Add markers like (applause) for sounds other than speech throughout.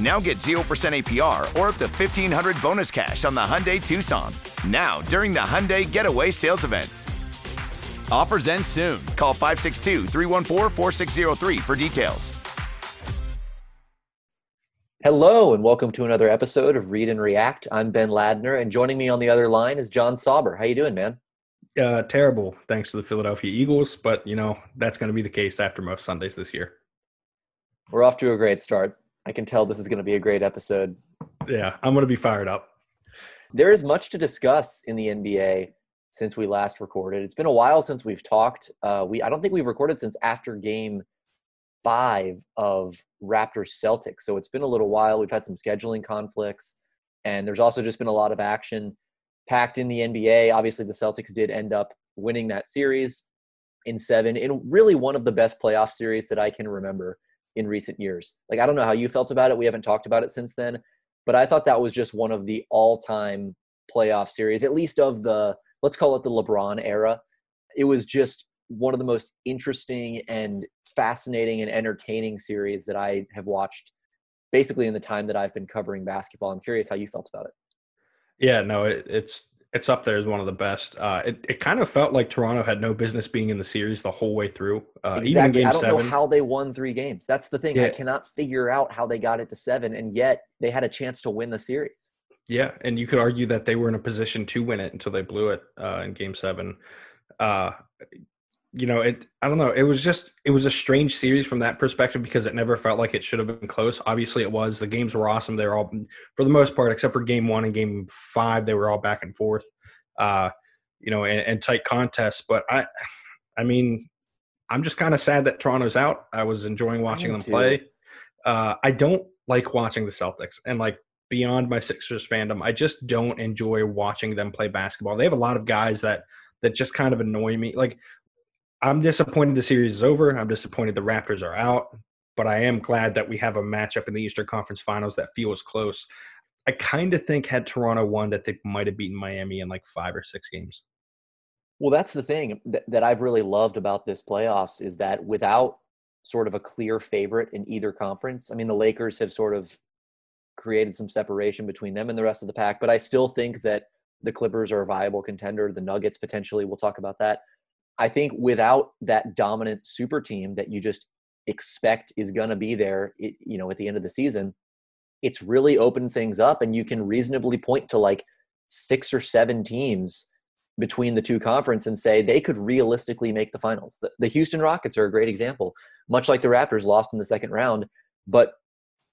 Now get 0% APR or up to 1500 bonus cash on the Hyundai Tucson. Now, during the Hyundai Getaway Sales Event. Offers end soon. Call 562 314 4603 for details. Hello, and welcome to another episode of Read and React. I'm Ben Ladner, and joining me on the other line is John Sauber. How you doing, man? Uh, terrible, thanks to the Philadelphia Eagles, but you know that's going to be the case after most Sundays this year. We're off to a great start. I can tell this is going to be a great episode. Yeah, I'm going to be fired up. There is much to discuss in the NBA since we last recorded. It's been a while since we've talked. Uh, we I don't think we've recorded since after Game Five of Raptors Celtics, so it's been a little while. We've had some scheduling conflicts, and there's also just been a lot of action packed in the NBA. Obviously, the Celtics did end up winning that series in seven in really one of the best playoff series that I can remember in recent years. Like I don't know how you felt about it. We haven't talked about it since then, but I thought that was just one of the all-time playoff series, at least of the let's call it the LeBron era. It was just one of the most interesting and fascinating and entertaining series that I have watched basically in the time that I've been covering basketball. I'm curious how you felt about it. Yeah, no, it, it's it's up there as one of the best. Uh, it it kind of felt like Toronto had no business being in the series the whole way through. Uh, exactly. Even in Game I don't Seven, know how they won three games. That's the thing. I cannot figure out how they got it to seven, and yet they had a chance to win the series. yeah, and you could argue that they were in a position to win it until they blew it uh, in Game Seven. Uh, you know, it. I don't know. It was just it was a strange series from that perspective because it never felt like it should have been close. Obviously, it was. The games were awesome. They were all, for the most part, except for Game One and Game Five, they were all back and forth. Uh, you know, and, and tight contests. But I, I mean, I'm just kind of sad that Toronto's out. I was enjoying watching them too. play. Uh, I don't like watching the Celtics, and like beyond my Sixers fandom, I just don't enjoy watching them play basketball. They have a lot of guys that that just kind of annoy me. Like I'm disappointed the series is over. I'm disappointed the Raptors are out, but I am glad that we have a matchup in the Eastern Conference Finals that feels close. I kind of think had Toronto won that they might have beaten Miami in like five or six games. Well, that's the thing that, that I've really loved about this playoffs is that without sort of a clear favorite in either conference, I mean, the Lakers have sort of created some separation between them and the rest of the pack, but I still think that the Clippers are a viable contender. The Nuggets potentially, we'll talk about that. I think without that dominant super team that you just expect is going to be there, you know, at the end of the season, it's really opened things up, and you can reasonably point to like six or seven teams between the two conferences and say they could realistically make the finals. The, the Houston Rockets are a great example, much like the Raptors lost in the second round, but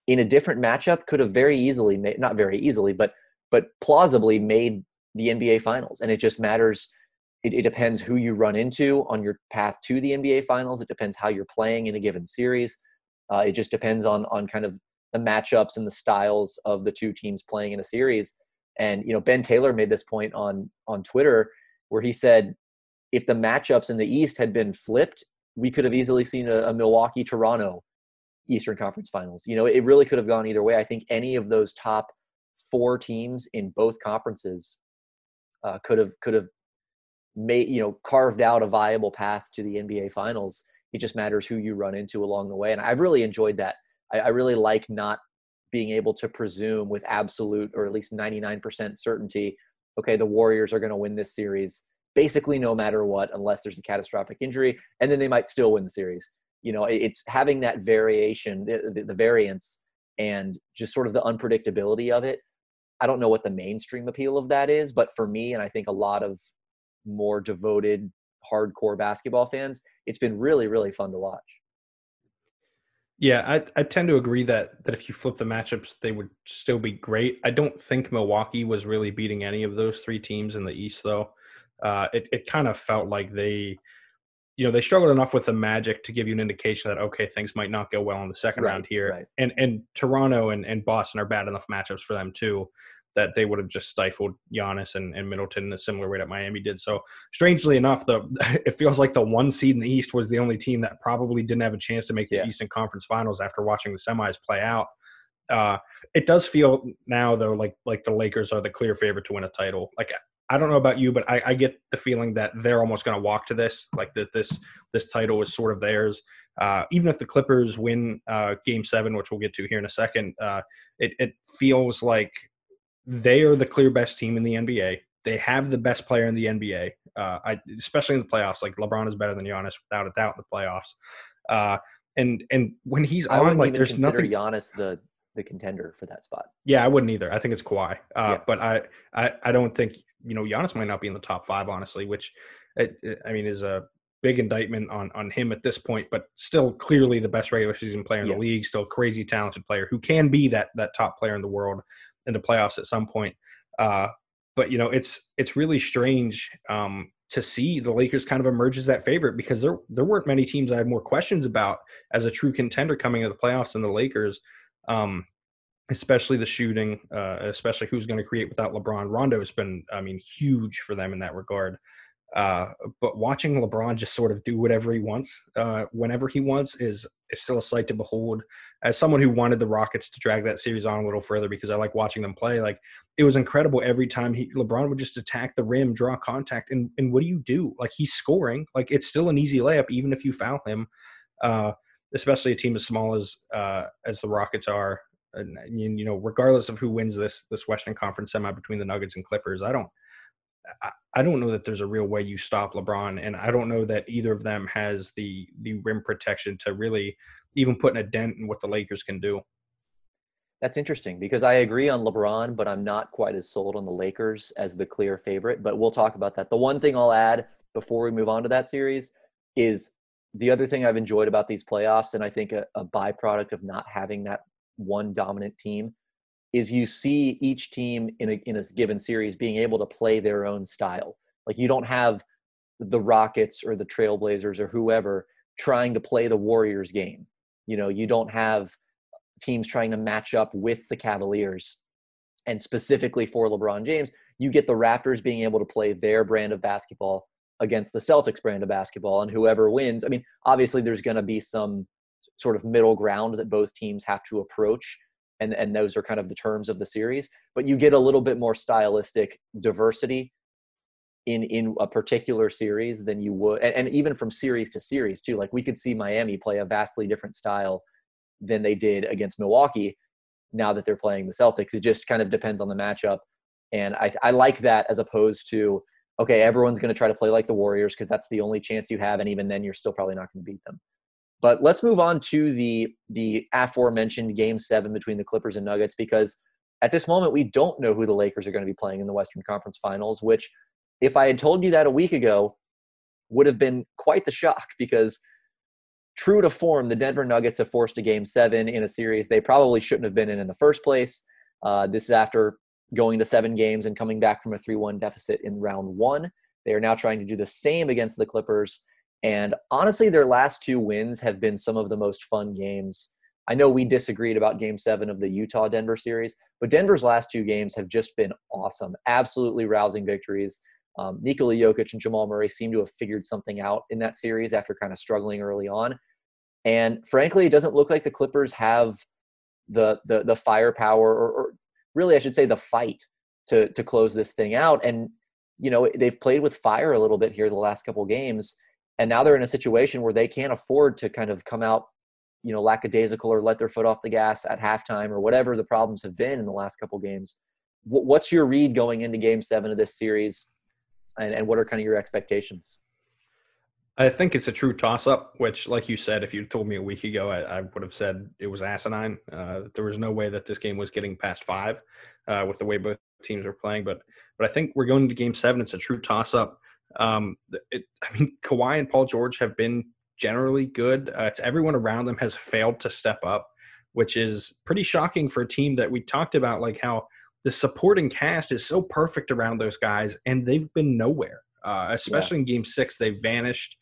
in a different matchup could have very easily made not very easily, but but plausibly made the NBA finals. And it just matters it, it depends who you run into on your path to the NBA finals. It depends how you're playing in a given series. Uh, it just depends on on kind of the matchups and the styles of the two teams playing in a series. And you know, Ben Taylor made this point on on Twitter where he said, if the matchups in the East had been flipped, we could have easily seen a, a Milwaukee Toronto Eastern Conference Finals. You know, it really could have gone either way. I think any of those top four teams in both conferences uh, could have could have made you know carved out a viable path to the NBA Finals. It just matters who you run into along the way, and I've really enjoyed that. I, I really like not being able to presume with absolute or at least 99% certainty okay the warriors are going to win this series basically no matter what unless there's a catastrophic injury and then they might still win the series you know it's having that variation the, the, the variance and just sort of the unpredictability of it i don't know what the mainstream appeal of that is but for me and i think a lot of more devoted hardcore basketball fans it's been really really fun to watch Yeah, I, I tend to agree that that if you flip the matchups, they would still be great. I don't think Milwaukee was really beating any of those three teams in the East, though. Uh, it it kind of felt like they, you know, they struggled enough with the Magic to give you an indication that okay, things might not go well in the second Right, round here. right. And and Toronto and, and Boston are bad enough matchups for them too that they would have just stifled Giannis and, and Middleton in a similar way that Miami did. So strangely enough, the (laughs) it feels like the one seed in the East was the only team that probably didn't have a chance to make the Yeah. Eastern Conference Finals after watching the semis play out. Uh, it does feel now though like like the Lakers are the clear favorite to win a title. Like I don't know about you, but I, I get the feeling that they're almost going to walk to this, like that this this title is sort of theirs. Uh, even if the Clippers win uh, Game Seven, which we'll get to here in a second, uh, it it feels like they are the clear best team in the NBA. They have the best player in the NBA, uh, I, especially in the playoffs. Like LeBron is better than Giannis without a doubt in the playoffs. Uh, and and when he's I on, like there's nothing. Giannis the the contender for that spot. Yeah, I wouldn't either. I think it's Kawhi. Uh, Yeah. But I, I, I don't think you know Giannis might not be in the top five, honestly. Which, it, it- I mean, is a big indictment on on him at this point. But still, clearly the best regular season player in Yeah. the league. Still, crazy talented player who can be that that top player in the world in the playoffs at some point. Uh, but you know, it's it's really strange um, to see the Lakers kind of emerge as that favorite because there there weren't many teams I had more questions about as a true contender coming into the playoffs than the Lakers. Um, especially the shooting, uh, especially who's going to create without LeBron. Rondo has been, I mean, huge for them in that regard. Uh, but watching LeBron just sort of do whatever he wants, uh, whenever he wants, is is still a sight to behold. As someone who wanted the Rockets to drag that series on a little further because I like watching them play, like it was incredible every time he LeBron would just attack the rim, draw contact, and and what do you do? Like he's scoring, like it's still an easy layup even if you foul him. Uh, especially a team as small as uh, as the Rockets are, and you know, regardless of who wins this this Western Conference semi between the Nuggets and Clippers, I don't. I- don't know that there's a real way you stop LeBron, and I don't know that either of them has the the rim protection to really even put in a dent in what the Lakers can do. That's interesting because I agree on LeBron, but I'm not quite as sold on the Lakers as the clear favorite. But we'll talk about that. The one thing I'll add before we move on to that series is the other thing I've enjoyed about these playoffs, and I think a, a byproduct of not having that one dominant team, is you see each team in a, in a given series being able to play their own style. Like you don't have the Rockets or the Trailblazers or whoever trying to play the Warriors game. You know, you don't have teams trying to match up with the Cavaliers. And specifically for LeBron James, you get the Raptors being able to play their brand of basketball against the Celtics brand of basketball. And whoever wins, I mean, obviously there's going to be some sort of middle ground that both teams have to approach. And, and those are kind of the terms of the series. But you get a little bit more stylistic diversity in in a particular series than you would and, and even from series to series too like we could see miami play a vastly different style than they did against milwaukee now that they're playing the celtics it just kind of depends on the matchup and i, I like that as opposed to okay everyone's going to try to play like the warriors because that's the only chance you have and even then you're still probably not going to beat them but let's move on to the the aforementioned game seven between the clippers and nuggets because at this moment we don't know who the lakers are going to be playing in the western conference finals which if I had told you that a week ago, would have been quite the shock (laughs) because true to form, the Denver Nuggets have forced a game seven in a series they probably shouldn't have been in in the first place. Uh, this is after going to seven games and coming back from a 3 1 deficit in round one. They are now trying to do the same against the Clippers. And honestly, their last two wins have been some of the most fun games. I know we disagreed about game seven of the Utah Denver series, but Denver's last two games have just been awesome. Absolutely rousing victories. Um, Nikola Jokic and Jamal Murray seem to have figured something out in that series after kind of struggling early on. And frankly, it doesn't look like the Clippers have the the, the firepower, or, or really, I should say, the fight to to close this thing out. And you know, they've played with fire a little bit here the last couple games, and now they're in a situation where they can't afford to kind of come out, you know, lackadaisical or let their foot off the gas at halftime or whatever the problems have been in the last couple games. What's your read going into Game Seven of this series? and, and what are kind of your expectations? I think it's a true toss up, which, like you said, if you told me a week ago, I, I would have said it was asinine. Uh, there was no way that this game was getting past five uh, with the way both teams are playing. But but I think we're going to game seven. It's a true toss up. Um, it, (laughs) I mean, Kawhi and Paul George have been generally good. Uh, it's everyone around them has failed to step up, which is pretty shocking for a team that we talked about, like how the supporting cast is so perfect around those guys, and they've been nowhere. Uh, especially yeah. in Game Six, they vanished.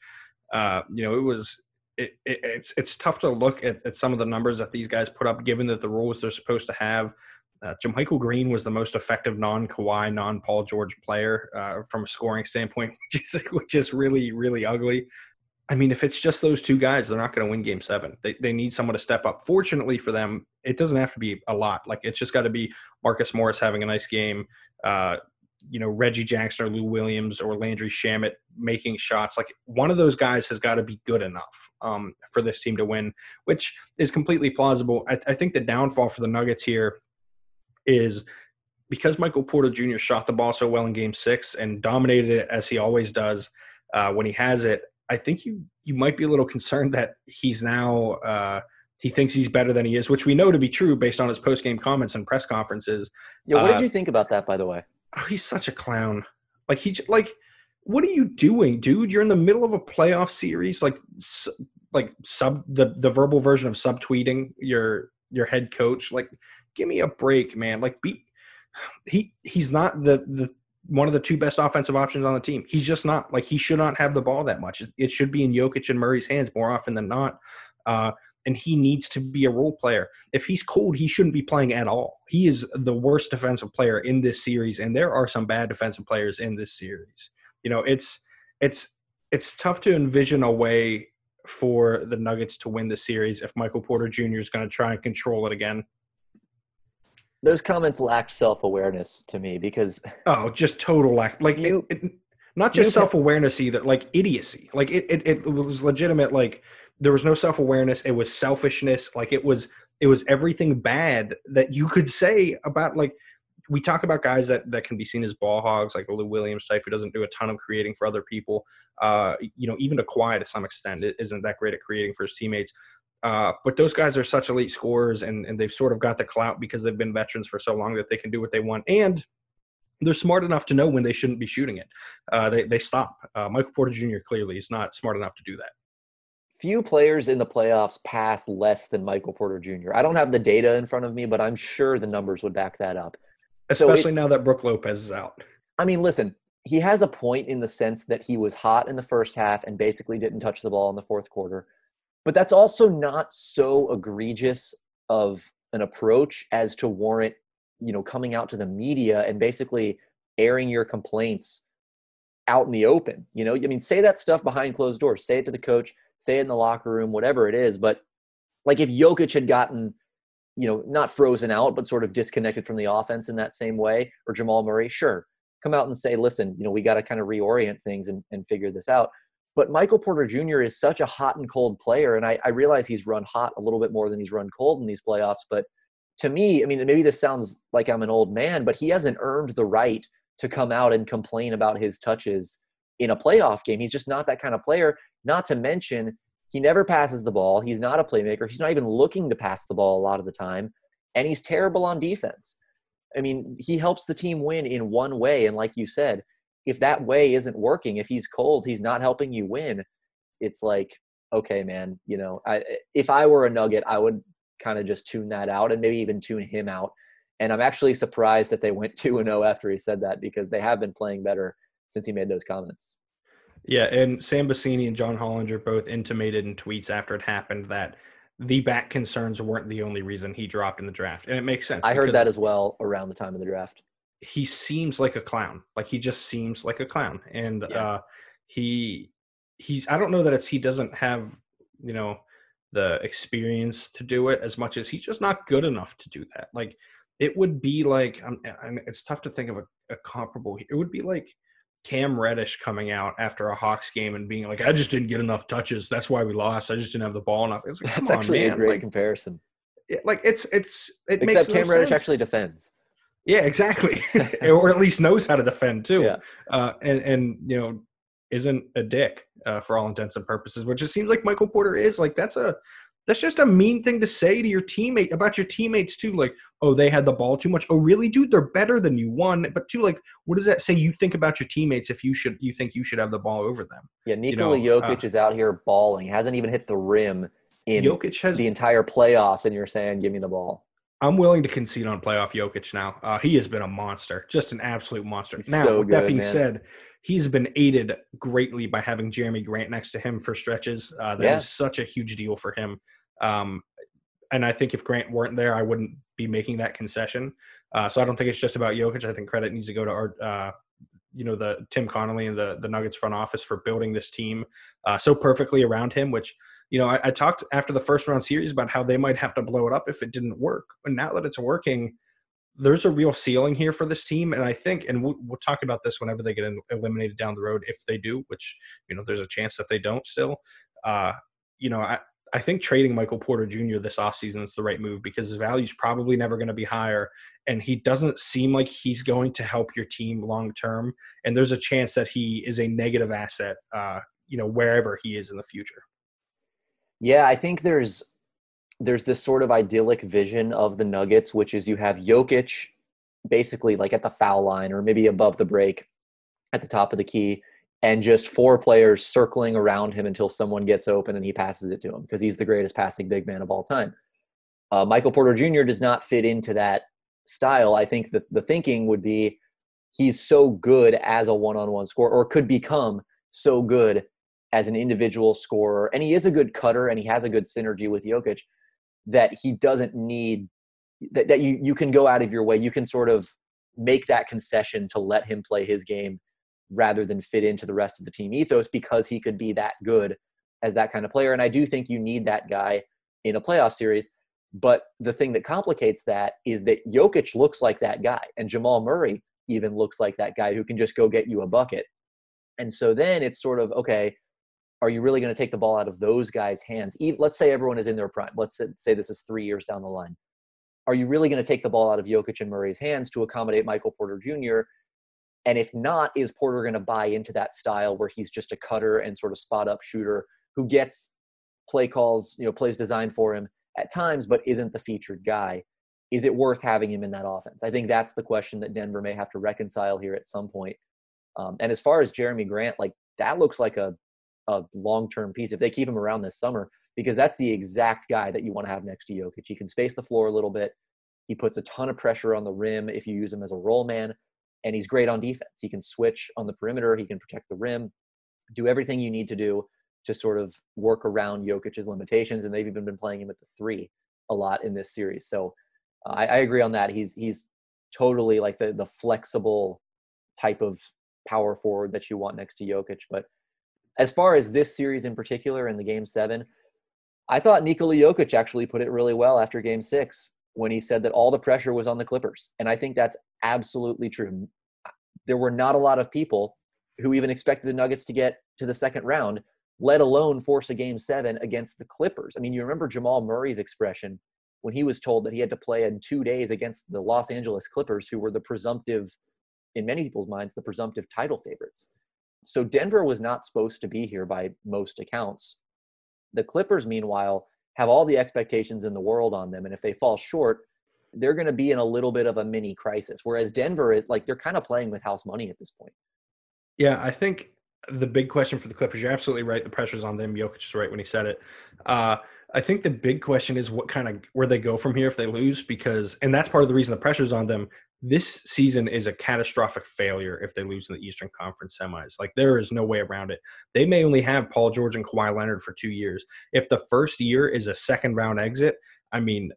Uh, you know, it was it, it, it's it's tough to look at, at some of the numbers that these guys put up, given that the rules they're supposed to have. Uh, JaMychal Green was the most effective non-Kawhi, non-Paul George player uh, from a scoring standpoint, (laughs) which is which is really really ugly. I mean, if it's just those two guys, they're not going to win Game Seven. They they need someone to step up. Fortunately for them, it doesn't have to be a lot. Like it's just got to be Marcus Morris having a nice game. Uh, you know, Reggie Jackson or Lou Williams or Landry Shamet making shots. Like one of those guys has got to be good enough um, for this team to win, which is completely plausible. I, I think the downfall for the Nuggets here is because Michael Porter Jr. shot the ball so well in Game Six and dominated it as he always does uh, when he has it. I think you you might be a little concerned that he's now uh, he thinks he's better than he is, which we know to be true based on his post game comments and press conferences. Yeah, what uh, did you think about that, by the way? Oh, he's such a clown. Like he like, what are you doing, dude? You're in the middle of a playoff series, like like sub the the verbal version of subtweeting your your head coach. Like give me a break, man. Like be he he's not the the one of the two best offensive options on the team. He's just not like he should not have the ball that much. It should be in Jokic and Murray's hands more often than not. Uh, and he needs to be a role player. If he's cold, he shouldn't be playing at all. He is the worst defensive player in this series, and there are some bad defensive players in this series. You know, it's it's it's tough to envision a way for the Nuggets to win the series if Michael Porter Jr. is going to try and control it again those comments lacked self awareness to me because oh, just total lack. Like you, it, it, not just self awareness either, like idiocy. Like it, it, it was legitimate. Like there was no self awareness. It was selfishness. Like it was, it was everything bad that you could say about like we talk about guys that, that can be seen as ball hogs, like Lou Williams type, who doesn't do a ton of creating for other people. Uh, you know, even Kawhi to some extent isn't that great at creating for his teammates. Uh, but those guys are such elite scorers, and, and they've sort of got the clout because they've been veterans for so long that they can do what they want. And they're smart enough to know when they shouldn't be shooting it. Uh, they, they stop. Uh, Michael Porter Jr. clearly is not smart enough to do that. Few players in the playoffs pass less than Michael Porter Jr. I don't have the data in front of me, but I'm sure the numbers would back that up. Especially so it, now that Brook Lopez is out. I mean, listen, he has a point in the sense that he was hot in the first half and basically didn't touch the ball in the fourth quarter but that's also not so egregious of an approach as to warrant you know coming out to the media and basically airing your complaints out in the open you know? I mean say that stuff behind closed doors say it to the coach say it in the locker room whatever it is but like if Jokic had gotten you know not frozen out but sort of disconnected from the offense in that same way or Jamal Murray sure come out and say listen you know we got to kind of reorient things and, and figure this out but Michael Porter Jr. is such a hot and cold player, and I, I realize he's run hot a little bit more than he's run cold in these playoffs. But to me, I mean, maybe this sounds like I'm an old man, but he hasn't earned the right to come out and complain about his touches in a playoff game. He's just not that kind of player. Not to mention, he never passes the ball. He's not a playmaker. He's not even looking to pass the ball a lot of the time. And he's terrible on defense. I mean, he helps the team win in one way. And like you said, if that way isn't working, if he's cold, he's not helping you win. It's like, okay, man, you know, I, if I were a Nugget, I would kind of just tune that out and maybe even tune him out. And I'm actually surprised that they went (laughs) 2 and 0 after he said that because they have been playing better since he made those comments. Yeah, and Sam Vecenie and John Hollinger both intimated in tweets after it happened that the back concerns weren't the only reason he dropped in the draft. And it makes sense. I heard that as well around the time of the draft he seems like a clown. Like he just seems like a clown, and yeah. uh, he he's. I don't know that it's he doesn't have you know the experience to do it as much as he's just not good enough to do that. Like it would be like um, it's tough to think of a, a comparable. It would be like Cam Reddish coming out after a Hawks game and being like, "I just didn't get enough touches. That's why we lost. I just didn't have the ball enough." It's like, (laughs) That's actually man. a great like, comparison. It, like it's it's it except Cam no Reddish sense. actually defends. Yeah, exactly. (laughs) or at least knows how to defend too. Yeah. Uh, and and you know isn't a dick uh, for all intents and purposes, which it seems like Michael Porter is. Like that's a that's just a mean thing to say to your teammate about your teammates too. Like, oh, they had the ball too much. Oh, really, dude? They're better than you. One, but two, like, what does that say you think about your teammates if you should you think you should have the ball over them? Yeah, Nikola you know, Jokic uh, is out here balling. Hasn't even hit the rim in Jokic has the entire playoffs, and you're saying, "Give me the ball." I'm willing to concede on playoff Jokic now. Uh, he has been a monster, just an absolute monster. He's now, so with good, that being man. said, he's been aided greatly by having Jerami Grant next to him for stretches. Uh, that Yeah. is such a huge deal for him. Um, and I think if Grant weren't there, I wouldn't be making that concession. Uh, so I don't think it's just about Jokic. I think credit needs to go to our, uh, you know, the Tim Connolly and the the Nuggets front office for building this team uh, so perfectly around him. Which, you know, I, I talked after the first round series about how they might have to blow it up if it didn't work. And now that it's working, there's a real ceiling here for this team. And I think, and we'll, we'll talk about this whenever they get in, eliminated down the road, if they do, which, you know, there's a chance that they don't still. Uh, you know, I, I think trading Michael Porter Jr. this offseason is the right move because his value is probably never going to be higher. And he doesn't seem like he's going to help your team long term. And there's a chance that he is a negative asset, uh, you know, wherever he is in the future. Yeah, I think there's there's this sort of idyllic vision of the Nuggets, which is you have Jokic basically like at the foul line or maybe above the break at the top of the key, and just four players circling around him until someone gets open and he passes it to him because he's the greatest passing big man of all time. Uh, Michael Porter Jr. does not fit into that style. I think that the thinking would be he's so good as a one-on-one scorer, or could become so good as an individual scorer, and he is a good cutter and he has a good synergy with Jokic that he doesn't need that, that you you can go out of your way. You can sort of make that concession to let him play his game rather than fit into the rest of the team ethos because he could be that good as that kind of player. And I do think you need that guy in a playoff series. But the thing that complicates that is that Jokic looks like that guy, and Jamal Murray even looks like that guy who can just go get you a bucket. And so then it's sort of okay, are you really going to take the ball out of those guys' hands? Let's say everyone is in their prime. Let's say- this is three years down the line. Are you really going to take the ball out of Jokic and Murray's hands to accommodate Michael Porter Jr.? And if not, is Porter going to buy into that style where he's just a cutter and sort of spot up shooter who gets play calls, you know, plays designed for him at times, but isn't the featured guy? Is it worth having him in that offense? I think that's the question that Denver may have to reconcile here at some point. Um, and as far as Jerami Grant, like that looks like a, a long term piece if they keep him around this summer, because that's the exact guy that you want to have next to Jokic. He can space the floor a little bit. He puts a ton of pressure on the rim if you use him as a roll man and he's great on defense. He can switch on the perimeter, he can protect the rim, do everything you need to do to sort of work around Jokic's limitations. And they've even been playing him at the three a lot in this series. So uh, I, I agree on that. He's he's totally like the the flexible type of power forward that you want next to Jokic. But as far as this series in particular in the game seven, I thought Nikola Jokic actually put it really well after game six when he said that all the pressure was on the Clippers. And I think that's absolutely true. There were not a lot of people who even expected the Nuggets to get to the second round, let alone force a game seven against the Clippers. I mean, you remember Jamal Murray's expression when he was told that he had to play in two days against the Los Angeles Clippers, who were the presumptive, in many people's minds, the presumptive title favorites. So Denver was not supposed to be here by most accounts. The Clippers, meanwhile, have all the expectations in the world on them. And if they fall short, they're going to be in a little bit of a mini crisis. Whereas Denver is like they're kind of playing with house money at this point. Yeah, I think the big question for the Clippers, you're absolutely right. The pressure's on them. Jokic is right when he said it. Uh, I think the big question is what kind of where they go from here if they lose, because and that's part of the reason the pressure's on them. This season is a catastrophic failure if they lose in the Eastern Conference semis. Like there is no way around it. They may only have Paul George and Kawhi Leonard for two years. If the first year is a second round exit, I mean,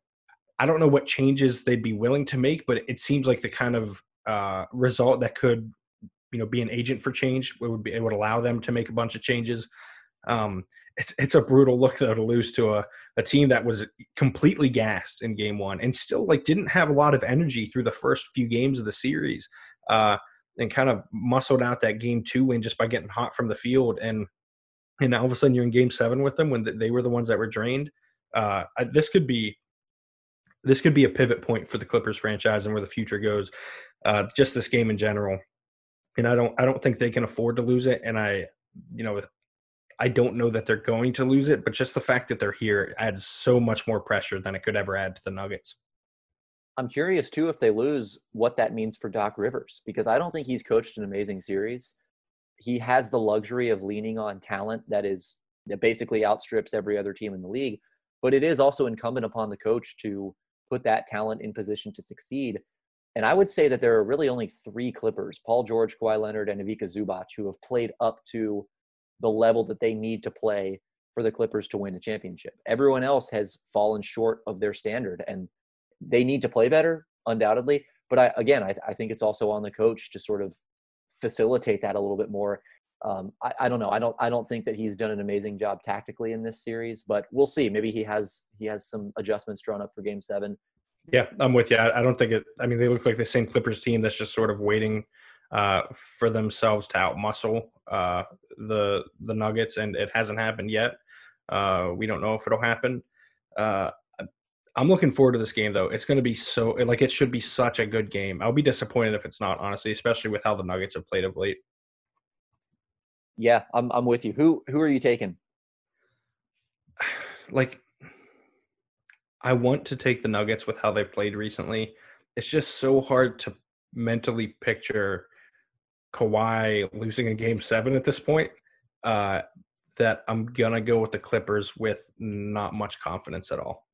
I don't know what changes they'd be willing to make, but it seems like the kind of uh, result that could, you know, be an agent for change. It would be it would allow them to make a bunch of changes. Um, it's it's a brutal look though to lose to a, a team that was completely gassed in game one and still like didn't have a lot of energy through the first few games of the series. Uh, and kind of muscled out that game two win just by getting hot from the field and and now all of a sudden you're in game seven with them when they were the ones that were drained. Uh, this could be this could be a pivot point for the Clippers franchise and where the future goes. Uh, just this game in general, and I don't I don't think they can afford to lose it. And I, you know, I don't know that they're going to lose it, but just the fact that they're here adds so much more pressure than it could ever add to the Nuggets. I'm curious too if they lose what that means for Doc Rivers because I don't think he's coached an amazing series. He has the luxury of leaning on talent that is that basically outstrips every other team in the league, but it is also incumbent upon the coach to put that talent in position to succeed. And I would say that there are really only three Clippers, Paul George, Kawhi Leonard, and Ivica Zubac, who have played up to the level that they need to play for the Clippers to win a championship. Everyone else has fallen short of their standard. And they need to play better, undoubtedly. But I, again, I, I think it's also on the coach to sort of facilitate that a little bit more. Um, I, I, don't know. I don't. I don't think that he's done an amazing job tactically in this series, but we'll see. Maybe he has he has some adjustments drawn up for Game Seven. Yeah, I'm with you. I, I don't think it. I mean, they look like the same Clippers team that's just sort of waiting uh, for themselves to outmuscle uh, the the Nuggets, and it hasn't happened yet. Uh, we don't know if it'll happen. Uh, I'm looking forward to this game though. It's going to be so like it should be such a good game. I'll be disappointed if it's not, honestly, especially with how the Nuggets have played of late. Yeah, I'm I'm with you. Who who are you taking? (sighs) Like I want to take the Nuggets with how they've played recently. It's just so hard to mentally picture Kawhi losing a game 7 at this point. Uh that I'm to go with the Clippers with not much confidence at all.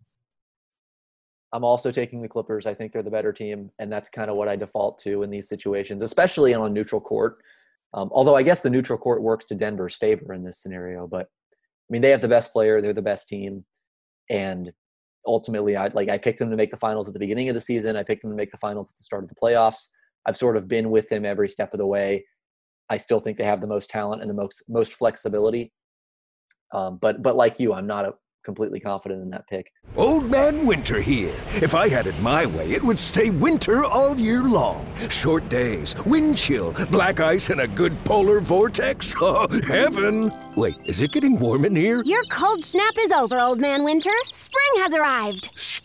I'm also taking the Clippers. I think they're the better team, and that's kind of what I default to in these situations, especially on a neutral court. Um, although I guess the neutral court works to Denver's favor in this scenario, but I mean they have the best player, they're the best team, and ultimately, I like I picked them to make the finals at the beginning of the season. I picked them to make the finals at the start of the playoffs. I've sort of been with them every step of the way. I still think they have the most talent and the most most flexibility. Um, but but like you, I'm not a completely confident in that pick. Old Man Winter here. If I had it my way, it would stay winter all year long. Short days, wind chill, black ice, and a good polar vortex. (laughs) Oh, heaven! Wait, is it getting warm in here? Your cold snap is over, Old Man Winter. Spring has arrived.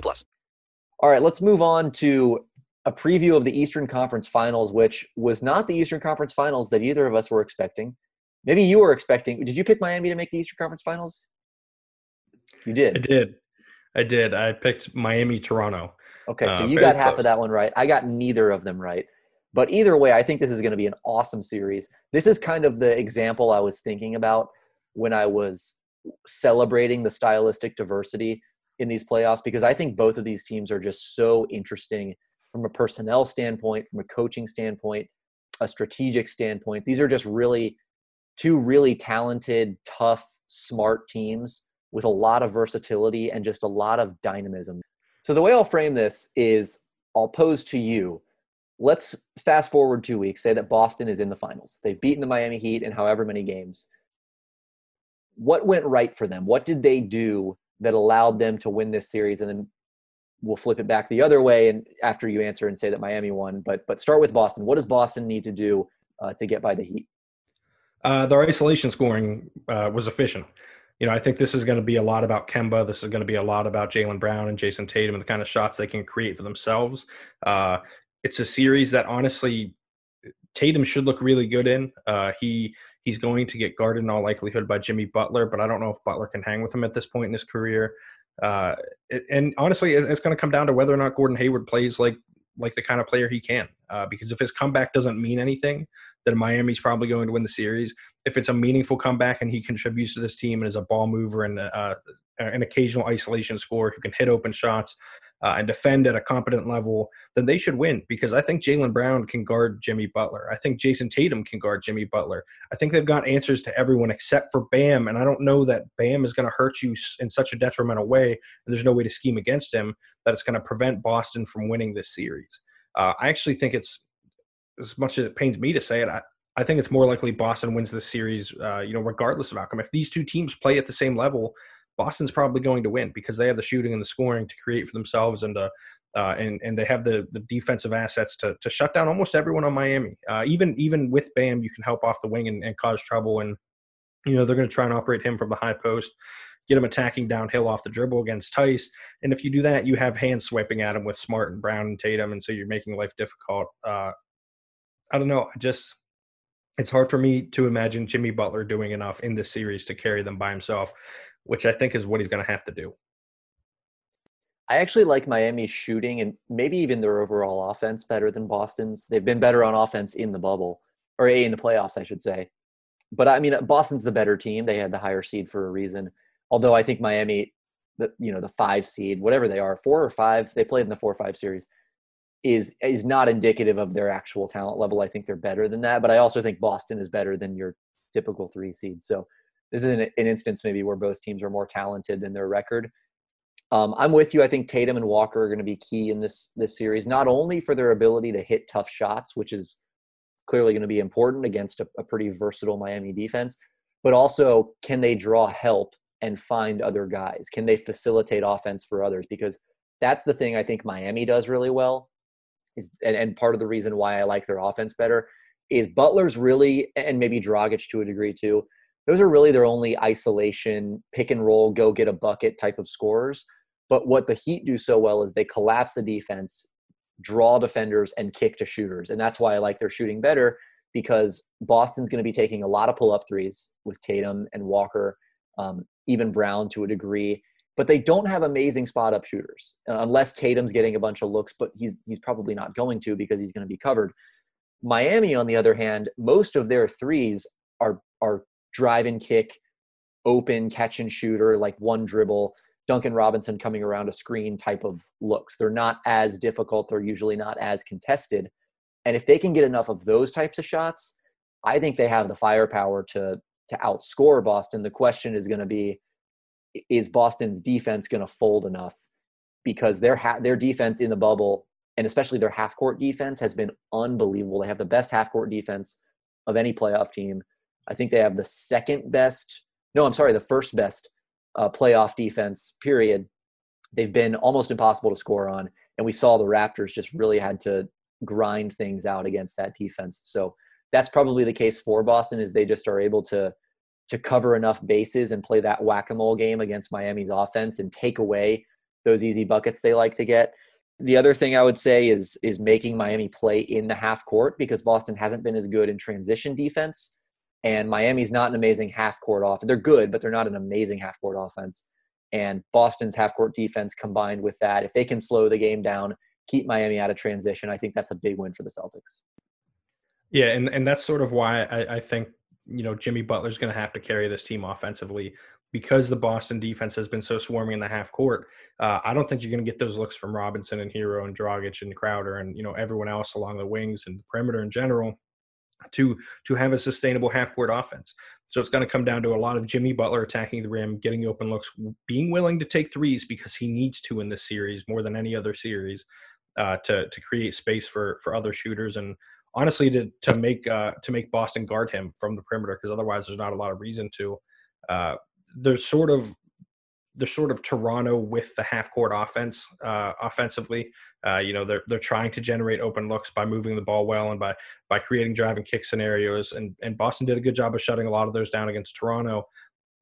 plus. All right, let's move on to a preview of the Eastern Conference Finals, which was not the Eastern Conference Finals that either of us were expecting. Maybe you were expecting. Did you pick Miami to make the Eastern Conference Finals? You did. I did. I did. I picked Miami, Toronto. Okay, so Uh, you very got half close. of that one right. I got neither of them right. But either way, I think this is going to be an awesome series. This is kind of the example I was thinking about when I was celebrating the stylistic diversity in these playoffs because I think both of these teams are just so interesting from a personnel standpoint, from a coaching standpoint, a strategic standpoint. These are just really two really talented, tough, smart teams with a lot of versatility and just a lot of dynamism. So the way I'll frame this is I'll pose to you. Let's fast forward two weeks, say that Boston is in the finals. They've beaten the Miami Heat in however many games. What went right for them? What did they do that allowed them to win this series? And then we'll flip it back the other way and after you answer and say that Miami won. But but start with Boston. What does Boston need to do uh, to get by the Heat? Uh, their isolation scoring uh, was efficient. You know, I think this is going to be a lot about Kemba. This is going to be a lot about Jaylen Brown and Jayson Tatum and the kind of shots they can create for themselves. Uh, it's a series that honestly, Tatum should look really good in. Uh, he he's going to get guarded in all likelihood by Jimmy Butler, but I don't know if Butler can hang with him at this point in his career. Uh, and honestly, it's going to come down to whether or not Gordon Hayward plays like like the kind of player he can. Uh, because if his comeback doesn't mean anything, then Miami's probably going to win the series. If it's a meaningful comeback and he contributes to this team and is a ball mover and uh, an occasional isolation scorer who can hit open shots uh, and defend at a competent level, then they should win because I think Jaylen Brown can guard Jimmy Butler. I think Jayson Tatum can guard Jimmy Butler. I think they've got answers to everyone except for Bam. And I don't know that Bam is going to hurt you in such a detrimental way, and there's no way to scheme against him that it's going to prevent Boston from winning this series. Uh, I actually think it's as much as it pains me to say it. I, I think it's more likely Boston wins this series, uh, you know, regardless of outcome. If these two teams play at the same level, Boston's probably going to win because they have the shooting and the scoring to create for themselves, and uh, uh, and and they have the the defensive assets to to shut down almost everyone on Miami. Uh, even even with Bam, you can help off the wing and, and cause trouble, and you know they're going to try and operate him from the high post get him attacking downhill off the dribble against Theis. And if you do that, you have hands swiping at him with Smart and Brown and Tatum, and so you're making life difficult. Uh, I don't know. I just it's hard for me to imagine Jimmy Butler doing enough in this series to carry them by himself, which I think is what he's going to have to do. I actually like Miami's shooting and maybe even their overall offense better than Boston's. They've been better on offense in the bubble or in the playoffs, I should say. But I mean, uh, Boston's the better team. They had the higher seed for a reason. Although I think Miami, the you know the five seed, whatever they are, four or five, they played in the four or five series, is is not indicative of their actual talent level. I think they're better than that, but I also think Boston is better than your typical three seed. So this is an, an instance maybe where both teams are more talented than their record. Um, I'm with you. I think Tatum and Walker are going to be key in this this series, not only for their ability to hit tough shots, which is clearly going to be important against a, a pretty versatile Miami defense, but also can they draw help and find other guys? Can they facilitate offense for others? Because that's the thing I think Miami does really well. Is and, and part of the reason why I like their offense better is Butler's really and maybe Dragic to a degree too. Those are really their only isolation, pick and roll, go get a bucket type of scores. But what the Heat do so well is they collapse the defense, draw defenders, and kick to shooters. And that's why I like their shooting better because Boston's going to be taking a lot of pull up threes with Tatum and Walker um, even Brown to a degree. But they don't have amazing spot up shooters uh, unless Tatum's getting a bunch of looks, but he's he's probably not going to because he's going to be covered. Miami, on the other hand, most of their threes are are drive and kick, open catch and shooter, like one dribble, Duncan Robinson coming around a screen type of looks. They're not as difficult. They're usually not as contested. And if they can get enough of those types of shots, I think they have the firepower to to outscore Boston. The question is going to be is Boston's defense going to fold enough? Because their ha- their defense in the bubble and especially their half court defense has been unbelievable. They have the best half court defense of any playoff team. I think they have the second best. No, I'm sorry, the first best uh, playoff defense. Period. They've been almost impossible to score on, and we saw the Raptors just really had to grind things out against that defense. So that's probably the case for Boston is they just are able to to cover enough bases and play that whack-a-mole game against Miami's offense and take away those easy buckets they like to get. The other thing I would say is is making Miami play in the half court because Boston hasn't been as good in transition defense and Miami's not an amazing half court offense. They're good, but they're not an amazing half court offense. And Boston's half court defense combined with that, if they can slow the game down, keep Miami out of transition, I think that's a big win for the Celtics. Yeah, and, and that's sort of why I, I think you know Jimmy Butler's going to have to carry this team offensively because the Boston defense has been so swarming in the half court. Uh, I don't think you're going to get those looks from Robinson and Herro and Dragic and Crowder and you know everyone else along the wings and the perimeter in general to to have a sustainable half court offense. So it's going to come down to a lot of Jimmy Butler attacking the rim, getting open looks, being willing to take threes because he needs to in this series more than any other series uh, to to create space for for other shooters and honestly to to make uh, to make Boston guard him from the perimeter because otherwise there's not a lot of reason to. Uh, there's sort of they're sort of Toronto with the half court offense uh, offensively. Uh, you know they're they're trying to generate open looks by moving the ball well and by by creating drive and kick scenarios. And and Boston did a good job of shutting a lot of those down against Toronto.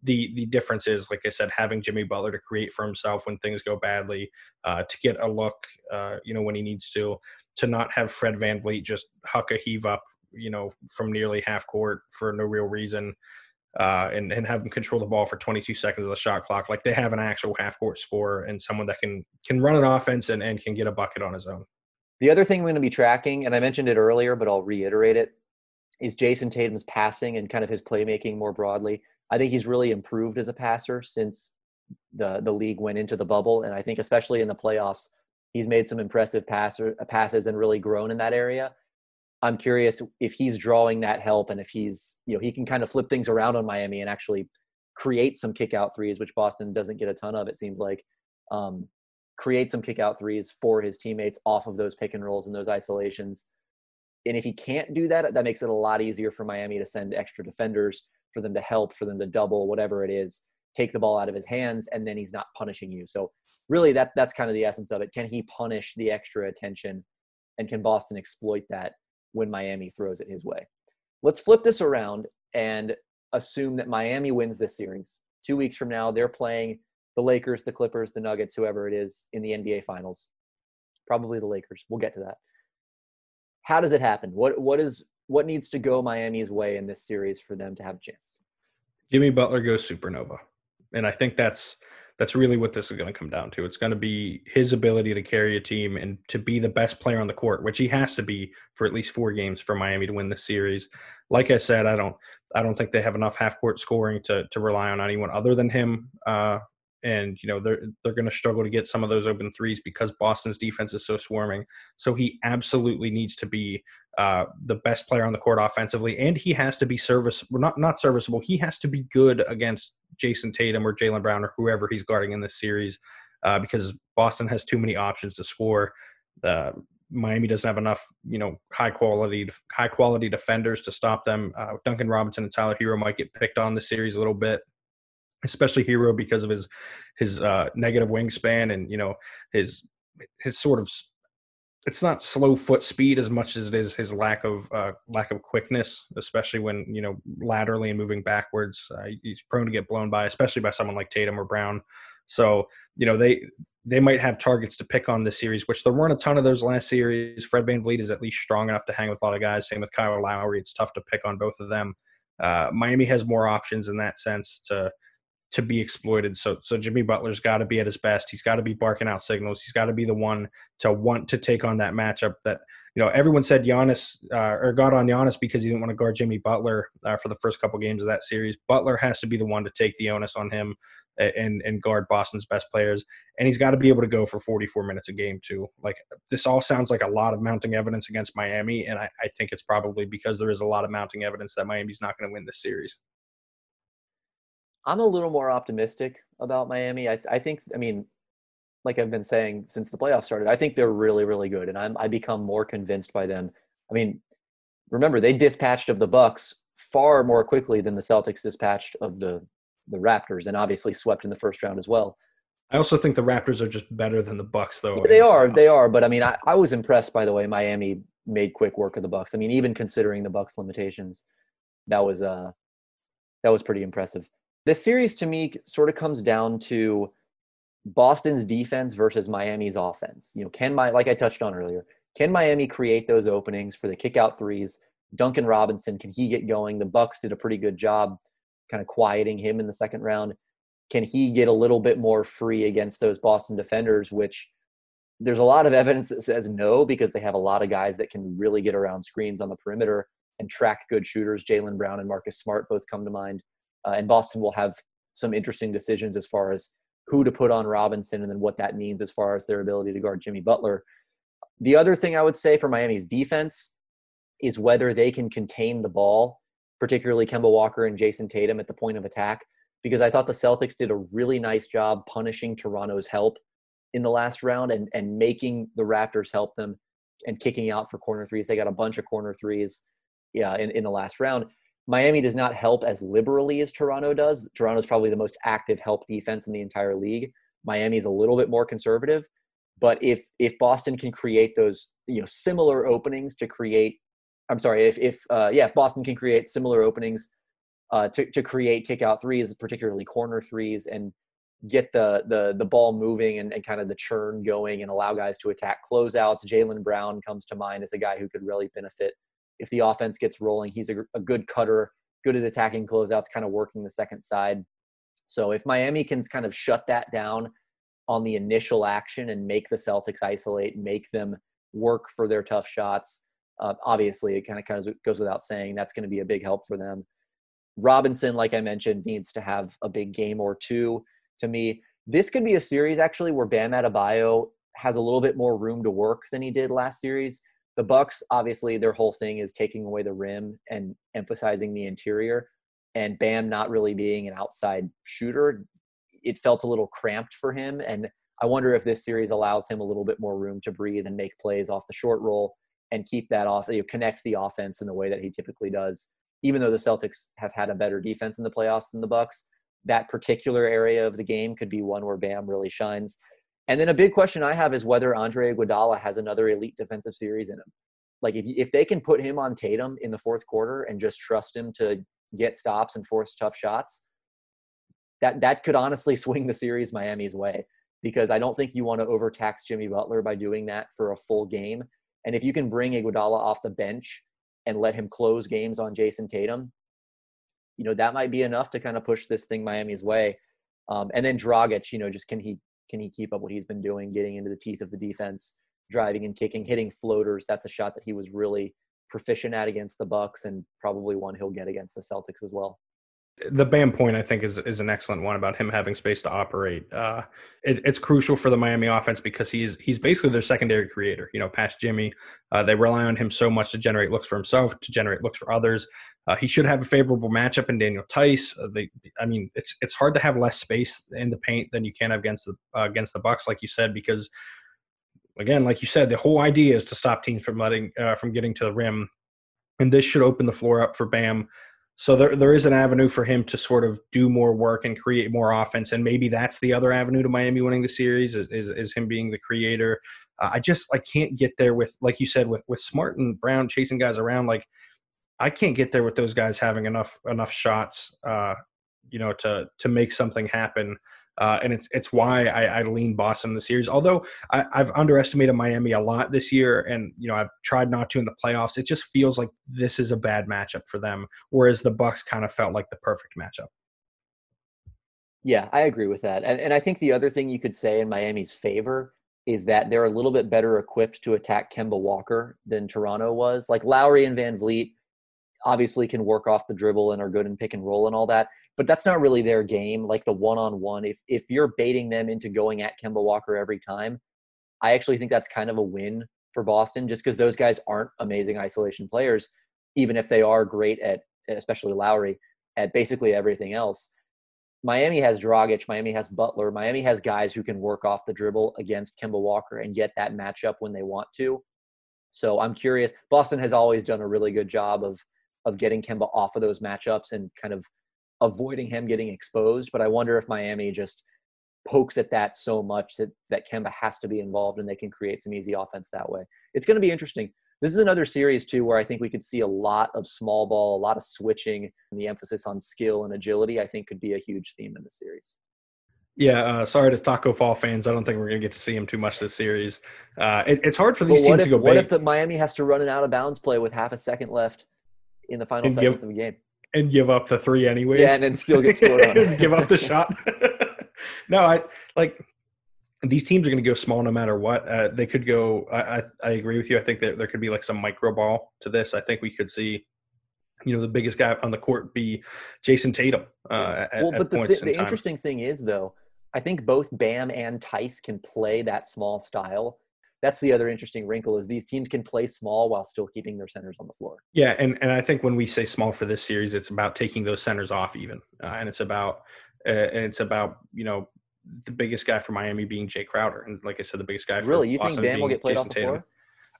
The the difference is, like I said, having Jimmy Butler to create for himself when things go badly, uh, to get a look, uh, you know, when he needs to to not have Fred Van VanVleet just huck a heave up you know, from nearly half court for no real reason. Uh, and, and have them control the ball for 22 seconds of the shot clock. Like they have an actual half court scorer and someone that can can run an offense and, and can get a bucket on his own. The other thing we're going to be tracking, and I mentioned it earlier, but I'll reiterate it, is Jayson Tatum's passing and kind of his playmaking more broadly. I think he's really improved as a passer since the the league went into the bubble, and I think especially in the playoffs, he's made some impressive passer passes and really grown in that area. I'm curious if he's drawing that help and if he's you know he can kind of flip things around on Miami and actually create some kick out threes, which Boston doesn't get a ton of. It seems like um, create some kick out threes for his teammates off of those pick and rolls and those isolations. And if he can't do that, that makes it a lot easier for Miami to send extra defenders for them to help, for them to double, whatever it is, take the ball out of his hands, and then he's not punishing you. So really that that's kind of the essence of it. Can he punish the extra attention and can Boston exploit that when Miami throws it his way? Let's flip this around and assume that Miami wins this series. Two weeks from now, they're playing the Lakers, the Clippers, the Nuggets, whoever it is in the NBA Finals. Probably the Lakers. We'll get to that. How does it happen? What what is what needs to go Miami's way in this series for them to have a chance? Jimmy Butler goes supernova, and I think that's that's really what this is going to come down to. It's going to be his ability to carry a team and to be the best player on the court, which he has to be for at least four games for Miami to win the series. Like I said, I don't I don't think they have enough half court scoring to to rely on anyone other than him uh, and you know they're they're going to struggle to get some of those open threes because Boston's defense is so swarming. So he absolutely needs to be uh, the best player on the court offensively, and he has to be serviceable. Not not serviceable. He has to be good against Jayson Tatum or Jaylen Brown or whoever he's guarding in this series, uh, because Boston has too many options to score. Uh, Miami doesn't have enough, you know, high quality high quality defenders to stop them. Uh, Duncan Robinson and Tyler Herro might get picked on this series a little bit especially Herro because of his his uh, negative wingspan and you know his his sort of it's not slow foot speed as much as it is his lack of uh, lack of quickness, especially when you know laterally and moving backwards. Uh, he's prone to get blown by, especially by someone like Tatum or Brown. So you know they they might have targets to pick on this series, which there weren't a ton of those last series. Fred VanVleet is at least strong enough to hang with a lot of guys. Same with Kyle Lowry. It's tough to pick on both of them. Uh, Miami has more options in that sense to to be exploited. So so Jimmy Butler's got to be at his best. He's got to be barking out signals. He's got to be the one to want to take on that matchup. That you know everyone said Giannis uh, or got on Giannis because he didn't want to guard Jimmy Butler uh, for the first couple games of that series. Butler has to be the one to take the onus on him and and guard Boston's best players. And he's got to be able to go for 44 minutes a game too. Like this all sounds like a lot of mounting evidence against Miami, and I, I think it's probably because there is a lot of mounting evidence that Miami's not going to win this series. I'm a little more optimistic about Miami. I, I think, I mean, like I've been saying since the playoffs started, I think they're really, really good, and I'm I become more convinced by them. I mean, remember they dispatched of the Bucks far more quickly than the Celtics dispatched of the the Raptors, and obviously swept in the first round as well. I also think the Raptors are just better than the Bucks, though. Yeah, they are, the they are. But I mean, I, I was impressed by the way Miami made quick work of the Bucks. I mean, even considering the Bucks limitations, that was uh that was pretty impressive this series to me sort of comes down to Boston's defense versus Miami's offense. You know, can my like I touched on earlier, can Miami create those openings for the kick out threes? Duncan Robinson, can he get going? The Bucks did a pretty good job kind of quieting him in the second round. Can he get a little bit more free against those Boston defenders, which there's a lot of evidence that says no because they have a lot of guys that can really get around screens on the perimeter and track good shooters. Jaylen Brown and Marcus Smart both come to mind uh, and Boston will have some interesting decisions as far as who to put on Robinson and then what that means as far as their ability to guard Jimmy Butler. The other thing I would say for Miami's defense is whether they can contain the ball, particularly Kemba Walker and Jayson Tatum at the point of attack, because I thought the Celtics did a really nice job punishing Toronto's help in the last round and, and making the Raptors help them and kicking out for corner threes. They got a bunch of corner threes yeah, in, in the last round. Miami does not help as liberally as Toronto does. Toronto is probably the most active help defense in the entire league. Miami is a little bit more conservative, but if if Boston can create those you know similar openings to create, I'm sorry, if if uh, yeah, if Boston can create similar openings uh, to to create kick out threes, particularly corner threes, and get the the the ball moving and, and kind of the churn going and allow guys to attack closeouts. Jaylen Brown comes to mind as a guy who could really benefit if the offense gets rolling, he's a, a good cutter, good at attacking closeouts, kind of working the second side. So if Miami can kind of shut that down on the initial action and make the Celtics isolate, make them work for their tough shots, uh, obviously it kind of kind of goes without saying that's going to be a big help for them. Robinson, like I mentioned, needs to have a big game or two. To me, this could be a series actually where Bam Adebayo has a little bit more room to work than he did last series. The Bucks, obviously, their whole thing is taking away the rim and emphasizing the interior. And Bam not really being an outside shooter, it felt a little cramped for him. And I wonder if this series allows him a little bit more room to breathe and make plays off the short roll and keep that off, you know, connect the offense in the way that he typically does. Even though the Celtics have had a better defense in the playoffs than the Bucks, that particular area of the game could be one where Bam really shines. And then a big question I have is whether Andre Iguodala has another elite defensive series in him. Like if if they can put him on Tatum in the fourth quarter and just trust him to get stops and force tough shots, that that could honestly (laughs) swing the series Miami's way because I don't think you want to overtax Jimmy Butler by doing that for a full game. And if you can bring Iguodala off the bench and let him close games on Jayson Tatum, you know that might be enough to kind of push this thing Miami's way. Um, and then Dragic, you know, just can he can he keep up what he's been doing, getting into the teeth of the defense, driving and kicking, hitting floaters? That's a shot that he was really proficient at against the Bucks, and probably one he'll get against the Celtics as well the Bam point I think is is an excellent one about him having space to operate. Uh, it, it's crucial for the Miami offense because he's he's basically their secondary creator. You know, past Jimmy, uh, they rely on him so much to generate looks for himself, to generate looks for others. Uh, he should have a favorable matchup in Daniel Theis. Uh, they, I mean, it's it's hard to have less space in the paint than you can have against the uh, against the Bucks, like you said, because again, like you said, the whole idea is to stop teams from letting uh, from getting to the rim, and this should open the floor up for Bam so there, there is an avenue for him to sort of do more work and create more offense, and maybe that's the other avenue to Miami winning the series is is, is him being the creator. Uh, I just I can't get there with like you said with with Smart and Brown chasing guys around. Like I can't get there with those guys having enough enough shots, uh, you know, to to make something happen. Uh, and it's it's why I, I lean Boston in the series. Although I, have underestimated Miami a lot this year, and you know I've tried not to in the playoffs. It just feels like this is a bad matchup for them, whereas the Bucks kind of felt like the perfect matchup. Yeah, I agree with that, and and I think the other thing you could say in Miami's favor is that they're a little bit better equipped to attack Kemba Walker than Toronto was. Like Lowry and VanVleet obviously can work off the dribble and are good in pick and roll and all that but that's not really their game. Like the one on one, if if you're baiting them into going at Kemba Walker every time, I actually think that's kind of a win for Boston, just because those guys aren't amazing isolation players, even if they are great at, especially Lowry, at basically everything else. Miami has Dragic, Miami has Butler, Miami has guys who can work off the dribble against Kemba Walker and get that matchup when they want to. So I'm curious. Boston has always done a really good job of of getting Kemba off of those matchups and kind of avoiding him getting exposed. But I wonder if Miami just pokes at that so much that, that Kemba has to be involved and they can create some easy offense that way. It's going to be interesting. This is another series, too, where I think we could see a lot of small ball, a lot of switching, and the emphasis on skill and agility, I think, could be a huge theme in the series. Yeah, uh, sorry to Taco Fall fans. I don't think we're going to get to see him too much this series. Uh, it, it's hard for these teams if, to go. What big. if the Miami has to run an out of bounds play with half a second left in the final seconds of the game? And give up the three anyways. Yeah, and then still get scored on. (laughs) give up the shot. (laughs) no, I like these teams are going to go small no matter what. Uh, they could go. I, I, I agree with you. I think that there could be like some micro ball to this. I think we could see, you know, the biggest guy on the court be Jayson Tatum. Uh, well, at, but at the, the interesting thing is though, I think both Bam and Theis can play that small style that's the other interesting wrinkle is these teams can play small while still keeping their centers on the floor. Yeah, and and I think when we say small for this series, it's about taking those centers off even, uh, and it's about uh, and it's about you know the biggest guy for Miami being Jae Crowder, and like I said, the biggest guy. Really, you Boston think Bam will get played Jayson off the Tatum. floor?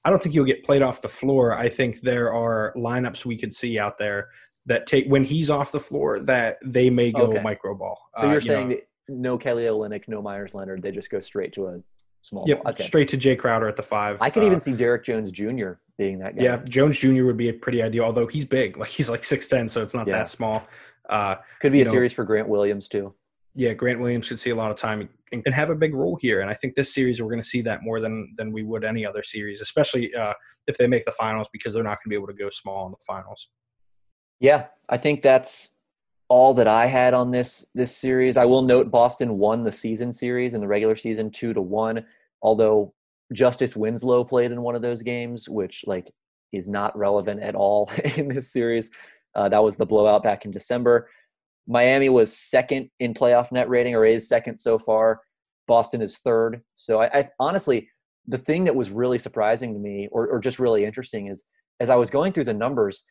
I don't think he'll get played off the floor. I think there are lineups we could see out there that take when he's off the floor that they may go Okay. micro ball. So Uh, you're you saying know, that no Kelly Olynyk, no Meyers Leonard, they just go straight to a small. Yep. Okay. straight to Jae Crowder at the five. I could Uh, even see Derrick Jones Jr. being that guy. Yeah, Jones Jr. would be a pretty ideal, although he's big. (laughs) Like he's like six ten, so it's not Yeah. that small. Uh, Could be a know, series for Grant Williams too. yeah, Grant Williams could see a lot of time. and have a big role here. And I think this series we're going to see that more than than we would any other series, especially uh, if they make the finals because they're not going to be able to go small in the finals. Yeah, I think that's all that I had on this this series. I will note Boston won the season series in the regular season two to one, although Justice Winslow played in one of those games, which like is not relevant at all (laughs) in this series. Uh, that was the blowout back in December. Miami was second in playoff net rating, or is second so far. Boston is third. So I, I honestly, the thing that was really surprising to me, or, or just really interesting, is as I was going through the numbers,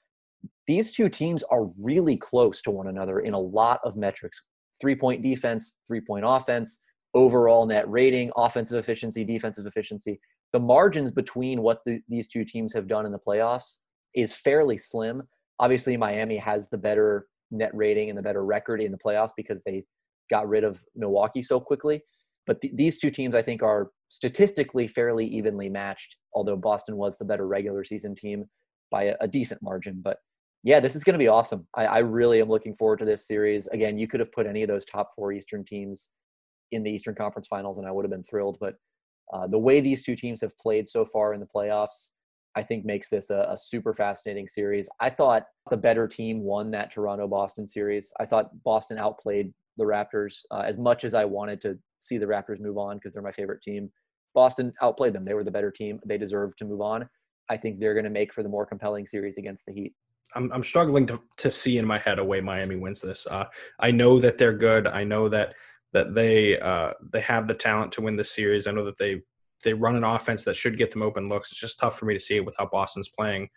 these two teams are really close to one another in a lot of metrics three point defense, three point offense, overall net rating, offensive efficiency, defensive efficiency. The margins between what the, these two teams have done in the playoffs is fairly slim. Obviously, Miami has the better net rating and the better record in the playoffs because they got rid of Milwaukee so quickly. But th- these two teams, I think, are statistically fairly evenly matched, although Boston was the better regular season team by a, a decent margin. But yeah, this is going to be awesome. I, I, really am looking forward to this series. Again, you could have put any of those top four Eastern teams in the Eastern Conference Finals, and I would have been thrilled. But uh, the way these two teams have played so far in the playoffs, I think makes this a, a super fascinating series. I thought the better team won that Toronto Boston series. I thought Boston outplayed the Raptors uh, as much as I wanted to see the Raptors move on because they're my favorite team. Boston outplayed them. They were the better team. They deserved to move on. I think they're going to make for the more compelling series against the Heat. I'm I'm struggling to to see in my head a way Miami wins this. Uh, I know that they're good. I know that that they uh, they have the talent to win this series. I know that they they run an offense that should get them open looks. It's just tough for me to see it with how Boston's playing.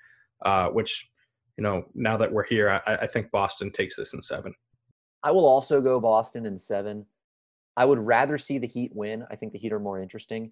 Uh, which you know now that we're here, I, I think Boston takes this in seven. I will also go Boston in seven. I would rather see the Heat win. I think the Heat are more interesting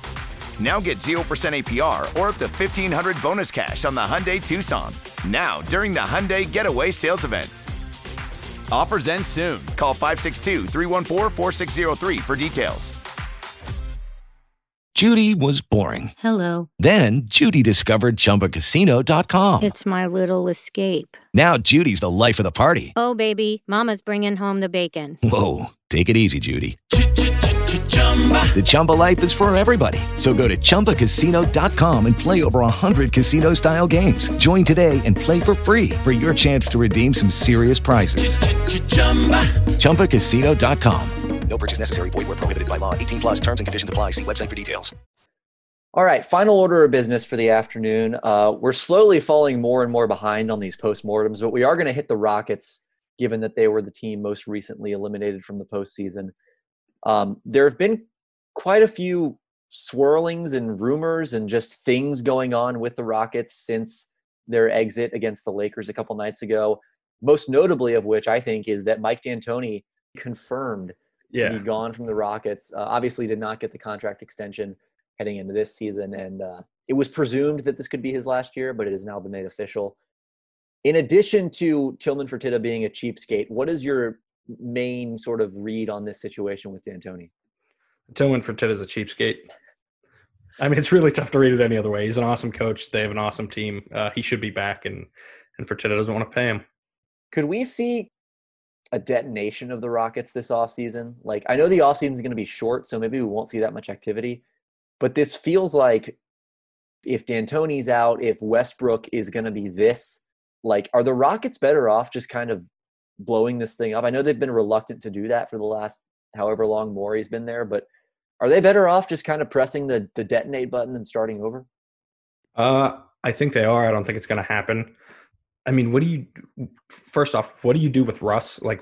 Now get 0% APR or up to 1500 bonus cash on the Hyundai Tucson. Now, during the Hyundai Getaway Sales Event. Offers end soon. Call 562 314 4603 for details. Judy was boring. Hello. Then Judy discovered chumbacasino.com. It's my little escape. Now Judy's the life of the party. Oh, baby, Mama's bringing home the bacon. Whoa. Take it easy, Judy. The Chumba life is for everybody. So go to ChumbaCasino.com and play over 100 casino style games. Join today and play for free for your chance to redeem some serious prizes. Ch-ch-chumba. ChumbaCasino.com. No purchase necessary. Void where prohibited by law. 18 plus terms and conditions apply. See website for details. All right, final order of business for the afternoon. Uh, we're slowly falling more and more behind on these postmortems, but we are going to hit the Rockets, given that they were the team most recently eliminated from the postseason. Um, there have been quite a few swirlings and rumors and just things going on with the Rockets since their exit against the Lakers a couple nights ago. Most notably of which I think is that Mike D'Antoni confirmed yeah. to be gone from the Rockets. Uh, obviously, did not get the contract extension heading into this season, and uh, it was presumed that this could be his last year, but it has now been made official. In addition to Tillman Fertitta being a cheapskate, what is your main sort of read on this situation with D'Antoni? Tillman Fertitta is a cheapskate. I mean, it's really tough to read it any other way. He's an awesome coach. They have an awesome team. Uh, he should be back, and and Fertitta doesn't want to pay him. Could we see a detonation of the Rockets this offseason? Like, I know the offseason is going to be short, so maybe we won't see that much activity. But this feels like if D'Antoni's out, if Westbrook is going to be this, like, are the Rockets better off just kind of blowing this thing up? I know they've been reluctant to do that for the last however long Morey's been there, but are they better off just kind of pressing the the detonate button and starting over? Uh, I think they are. I don't think it's going to happen. I mean, what do you? First off, what do you do with Russ? Like,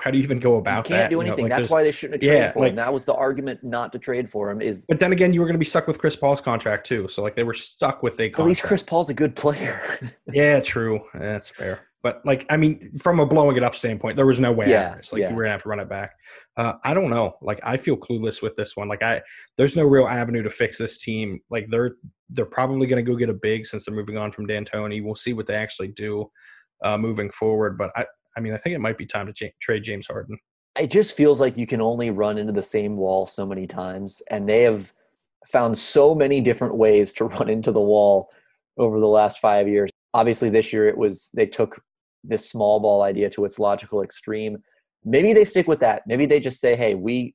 how do you even go about you can't that? do You know, anything. like, That's why they shouldn't have traded Yeah, for like- him. That was the argument not to trade for him. Is But then again, you were going to be stuck with Chris Paul's contract too. So like, they were stuck with a at least. Chris Paul's a good player. (laughs) Yeah, true. That's fair. But like, I mean, from a blowing it up standpoint, there was no way. Yeah, out. It's like yeah. you were gonna have to run it back. Uh, I don't know. Like, I feel clueless with this one. Like, I there's no real avenue to fix this team. Like, they're they're probably gonna go get a big since they're moving on from D'Antoni. We'll see what they actually do uh, moving forward. But I, I mean, I think it might be time to cha- trade James Harden. it just feels like you can only run into the same wall so many times and they have found so many different ways to (laughs) run into the wall over the last five years obviously this year it was they took this small ball idea to its logical extreme maybe they stick with that. Maybe they just say hey we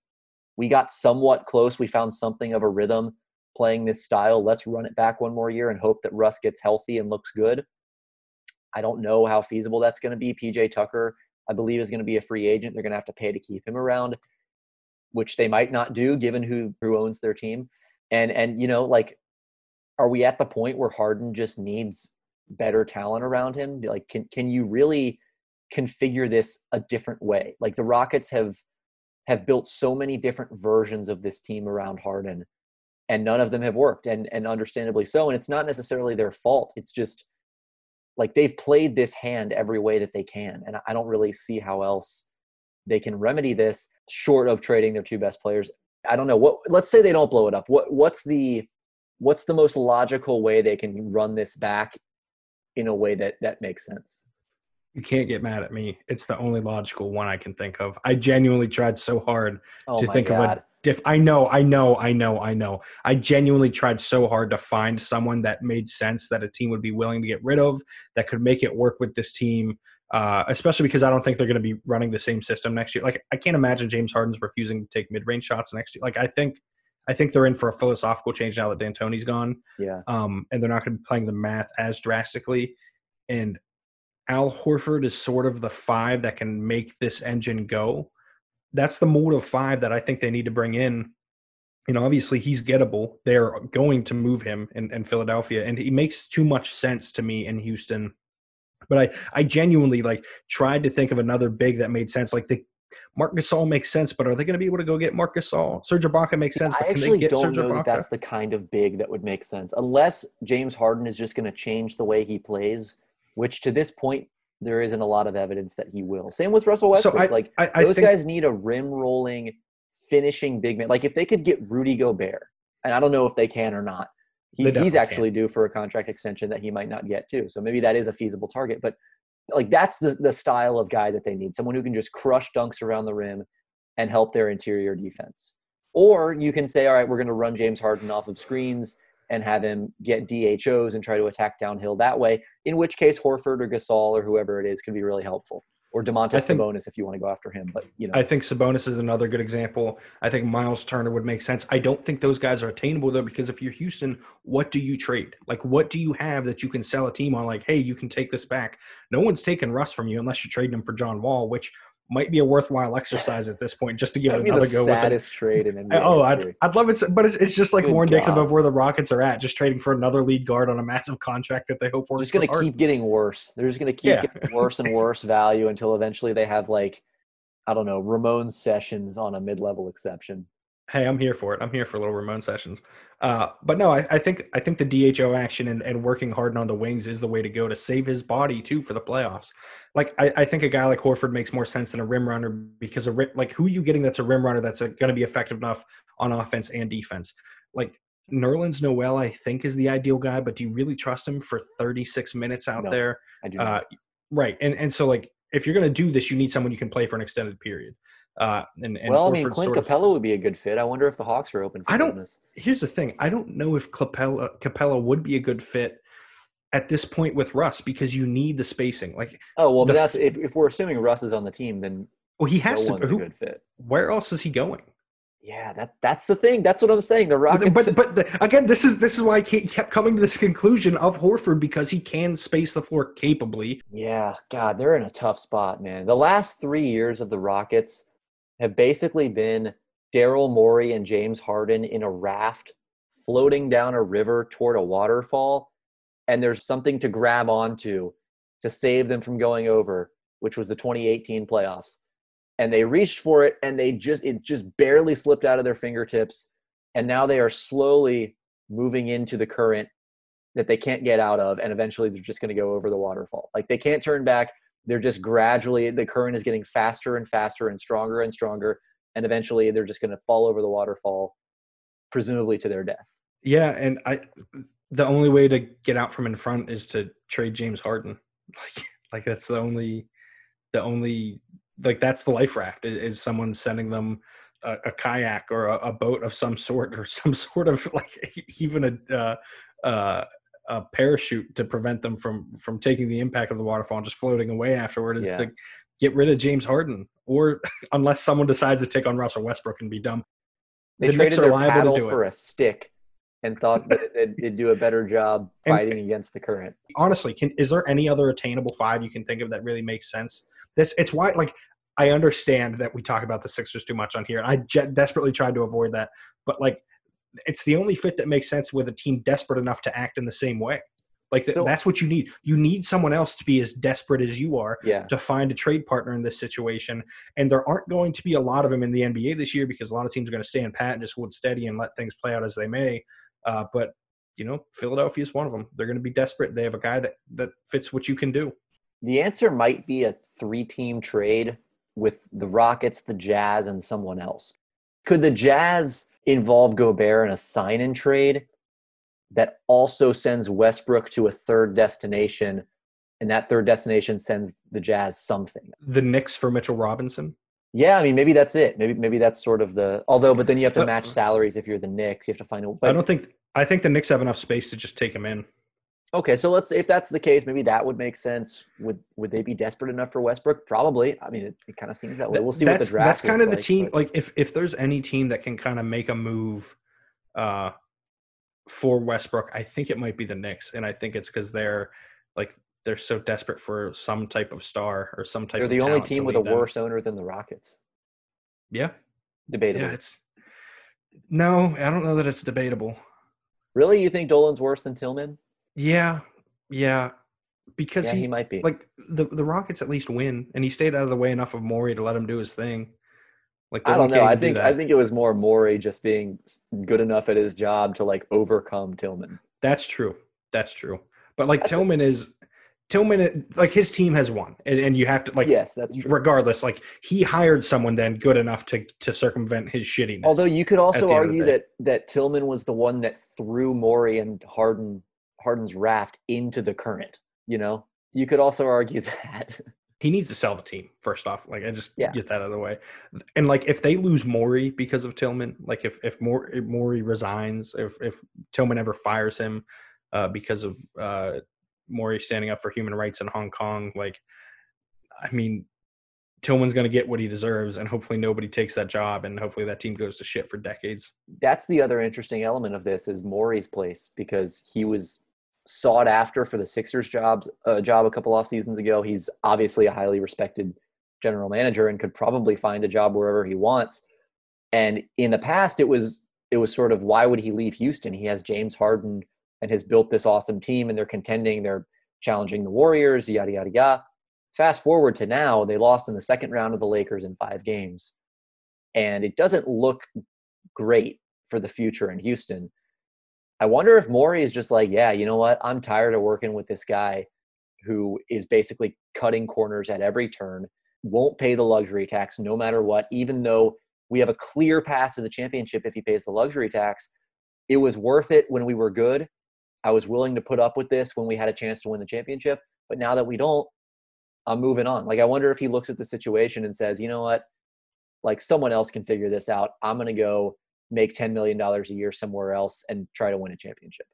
we got somewhat close. We found something of a rhythm playing this style. Let's run it back one more year and hope that russ gets healthy and looks good. I don't know how feasible that's going to be pj tucker I believe is going to be a free agent. They're going to have to pay to keep him around, which they might not do given who who owns their team. And and you know, like, are we at the point where Harden just needs better talent around him? Like, can can you really configure this a different way? Like the Rockets have have built so many different versions of this team around Harden, and none of them have worked, and and understandably so. And it's not necessarily their fault. It's just like they've played this hand every way that they can and i don't really see how else they can remedy this short of trading their two best players i don't know what let's say they don't blow it up what what's the what's the most logical way they can run this back in a way that that makes sense You can't get mad at me. It's the only logical one I can think of. I genuinely tried so hard oh to think god of a diff. I know, I know, I know, I know. I genuinely tried so hard to find someone that made sense that a team would be willing to get rid of that could make it work with this team. Uh, especially because I don't think they're going to be running the same system next year. Like I can't imagine James Harden's refusing to take mid-range shots next year. Like I think, I think they're in for a philosophical change now that D'Antoni's gone yeah um, and they're not going to be playing the math as drastically. And Al Horford is sort of the five that can make this engine go. That's the mold of five that I think they need to bring in. And obviously, he's gettable. They're going to move him in, in Philadelphia, and he makes too much sense to me in Houston. But I, I genuinely like tried to think of another big that made sense. Like the Marc Gasol makes sense, but are they going to be able to go get Marc Gasol? Serge Ibaka makes sense, I but can they get don't Serge know Ibaka? that that's the kind of big that would make sense, unless James Harden is just going to change the way he plays, which to this point there isn't a lot of evidence that he will. Same with Russell So Westbrook. I- like I- I those think- guys need a rim rolling, finishing big man. Like if they could get Rudy Gobert, and I don't know if they can or not. He, he's actually due for a contract extension that he might not get too. So maybe that is a feasible target. But like that's the the style of guy that they need. Someone who can just crush dunks around the rim and help their interior defense. Or you can say, all right, we're going to run James Harden off of screens and have him get DHOs and try to attack downhill that way. In which case, Horford or Gasol or whoever it is can be really helpful. Or Domantas think- Sabonis if you want to go after him. But you know, I think Sabonis is another good example. I think Miles Turner would make sense. I don't think those guys are attainable though, because if you're Houston, what do you trade? Like, what do you have that you can sell a team on? Like, hey, you can take this back. No one's taking Russ from you unless you're trading him for John Wall, which might be a worthwhile exercise at this point, just to give it that'd another the go with it. trade in NBA Oh, I'd. I'd love it, but it's, it's just like Good more indicative God. of where the Rockets are at, just trading for another lead guard on a massive contract that they hope works. just going to keep getting worse. They're just going to keep Yeah. getting worse and worse value until eventually they have like, I don't know, Ramon Sessions on a mid-level exception. Hey, I'm here for it. I'm here for little Ramon sessions. Uh, but no, I, I think I think the DHO action and, and working hard and on the wings is the way to go to save his body too for the playoffs. Like I, I think a guy like Horford makes more sense than a rim runner because a like who are you getting that's a rim runner that's going to be effective enough on offense and defense. Like Nerlens Noel, I think is the ideal guy, but do you really trust him for 36 minutes out No, there? I do Uh, right, and and so like if you're going to do this, you need someone you can play for an extended period. Uh, and, and well, I mean, Clint sort of- Capela would be a good fit. I wonder if the Hawks are open for I don't- business. here's the thing. I don't know if Capela Capela would be a good fit at this point with Russ because you need the spacing. Like, Oh well, the that's f- if, if we're assuming Russ is on the team, then well, he has no to. Who, a good fit. where else is he going? Yeah, that that's the thing. That's what I'm saying. The Rockets. but, but the, again, this is this is why I kept coming to this conclusion of Horford because he can space the floor capably. Yeah, God, they're in a tough spot, man. The last three years of the Rockets have basically been Daryl Morey and James Harden in a raft floating down a river toward a waterfall, and there's something to grab onto to save them from going over, which was the 2018 playoffs. And they reached for it and they just it just barely slipped out of their fingertips. And now they are slowly moving into the current that they can't get out of and eventually they're just going to go over the waterfall. Like they can't turn back. They're just gradually the current is getting faster and faster and stronger and stronger and eventually they're just going to fall over the waterfall presumably to their death. Yeah, and I the only way to get out from in front is to trade James Harden. (laughs) Like like that's the only the only like that's the life raft is, someone sending them a, a kayak or a, a, boat of some sort or (laughs) some sort of like even a uh, uh, a parachute to prevent them from from taking the impact of the waterfall and just floating away afterward is yeah. to get rid of James Harden or (laughs) unless someone decides to take on Russell Westbrook and be dumb. They the traded their paddle for it. a stick and thought that it'd do a better job (laughs) fighting and, against the current. Honestly, can, is there any other attainable five you can think of that really makes sense? This it's why like I understand that we talk about the Sixers too much on here. I desperately tried to avoid that, but like it's the only fit that makes sense with a team desperate enough to act in the same way. Like th- so, that's what you need. You need someone else to be as desperate as you are yeah. to find a trade partner in this situation. And there aren't going to be a lot of them in the NBA this year because a lot of teams are going to stand pat and just hold steady and let things play out as they may. Uh, but you know, Philadelphia is one of them. They're going to be desperate. They have a guy that that fits what you can do. The answer might be a three-team trade with the Rockets, the Jazz, and someone else. Could the Jazz involve Gobert in a sign-in trade that also sends Westbrook to a third destination, and that third destination sends the Jazz something? The Knicks for Mitchell Robinson. Yeah, I mean, maybe that's it. Maybe maybe that's sort of the. Although, but then you have to match salaries if you're the Knicks. You have to find a. But, I don't think. I think the Knicks have enough space to just take him in. Okay, so let's if that's the case, maybe that would make sense. Would would they be desperate enough for Westbrook? Probably. I mean, it, it kind of seems that way. We'll see that's, what the draft. That's kind of the like, team. But. Like if if there's any team that can kind of make a move, uh, for Westbrook, I think it might be the Knicks, and I think it's because they're like they're so desperate for some type of star or some type. They're the only team with a them. worse owner than the Rockets. Yeah, debatable. Yeah, it's no, I don't know that it's debatable. Really, you think Dolan's worse than Tillman? Yeah, yeah, because yeah, he, he, might be. Like the the Rockets at least win, and he stayed out of the way enough of Morey to let him do his thing. Like I don't know. I think I think it was more Morey just being good enough at his job to like overcome Tillman. That's true. That's true. But like That's Tillman a, is Tillman, like his team has won, and, and you have to like. Yes, that's true. Regardless, like he hired someone then good enough to to circumvent his shittiness. Although you could also argue that that Tillman was the one that threw Morey and Harden Harden's raft into the current. You know, you could also argue (laughs) that. he needs to sell the team first off. Like I just yeah. get that out of the way. And like if they lose Morey because of Tillman, like if if Morey resigns, if if Tillman ever fires him uh, because of uh, Morey standing up for human rights in Hong Kong. Like, I mean, Tillman's going to get what he deserves, and hopefully nobody takes that job, and hopefully that team goes to shit for decades. That's the other interesting element of this is Morey's place because he was sought after for the Sixers jobs uh, job a couple off seasons ago. He's obviously a highly respected general manager and could probably find a job wherever he wants. And in the past, it was it was sort of why would he leave Houston? He has James Harden and has built this awesome team and they're contending, they're challenging the Warriors, yada, yada, yada. Fast forward to now, they lost in the second round of the Lakers in five games. And it doesn't look great for the future in Houston. I wonder if Morey is just like, yeah, you know what? I'm tired of working with this guy who is basically cutting corners at every turn, won't pay the luxury tax no matter what, even though we have a clear path to the championship if he pays the luxury tax. It was worth it when we were good. I was willing to put up with this when we had a chance to win the championship, but now that we don't, I'm moving on. Like I wonder if he looks at the situation and says, "You know what? Like someone else can figure this out. I'm going to go make 10 million dollars a year somewhere else and try to win a championship."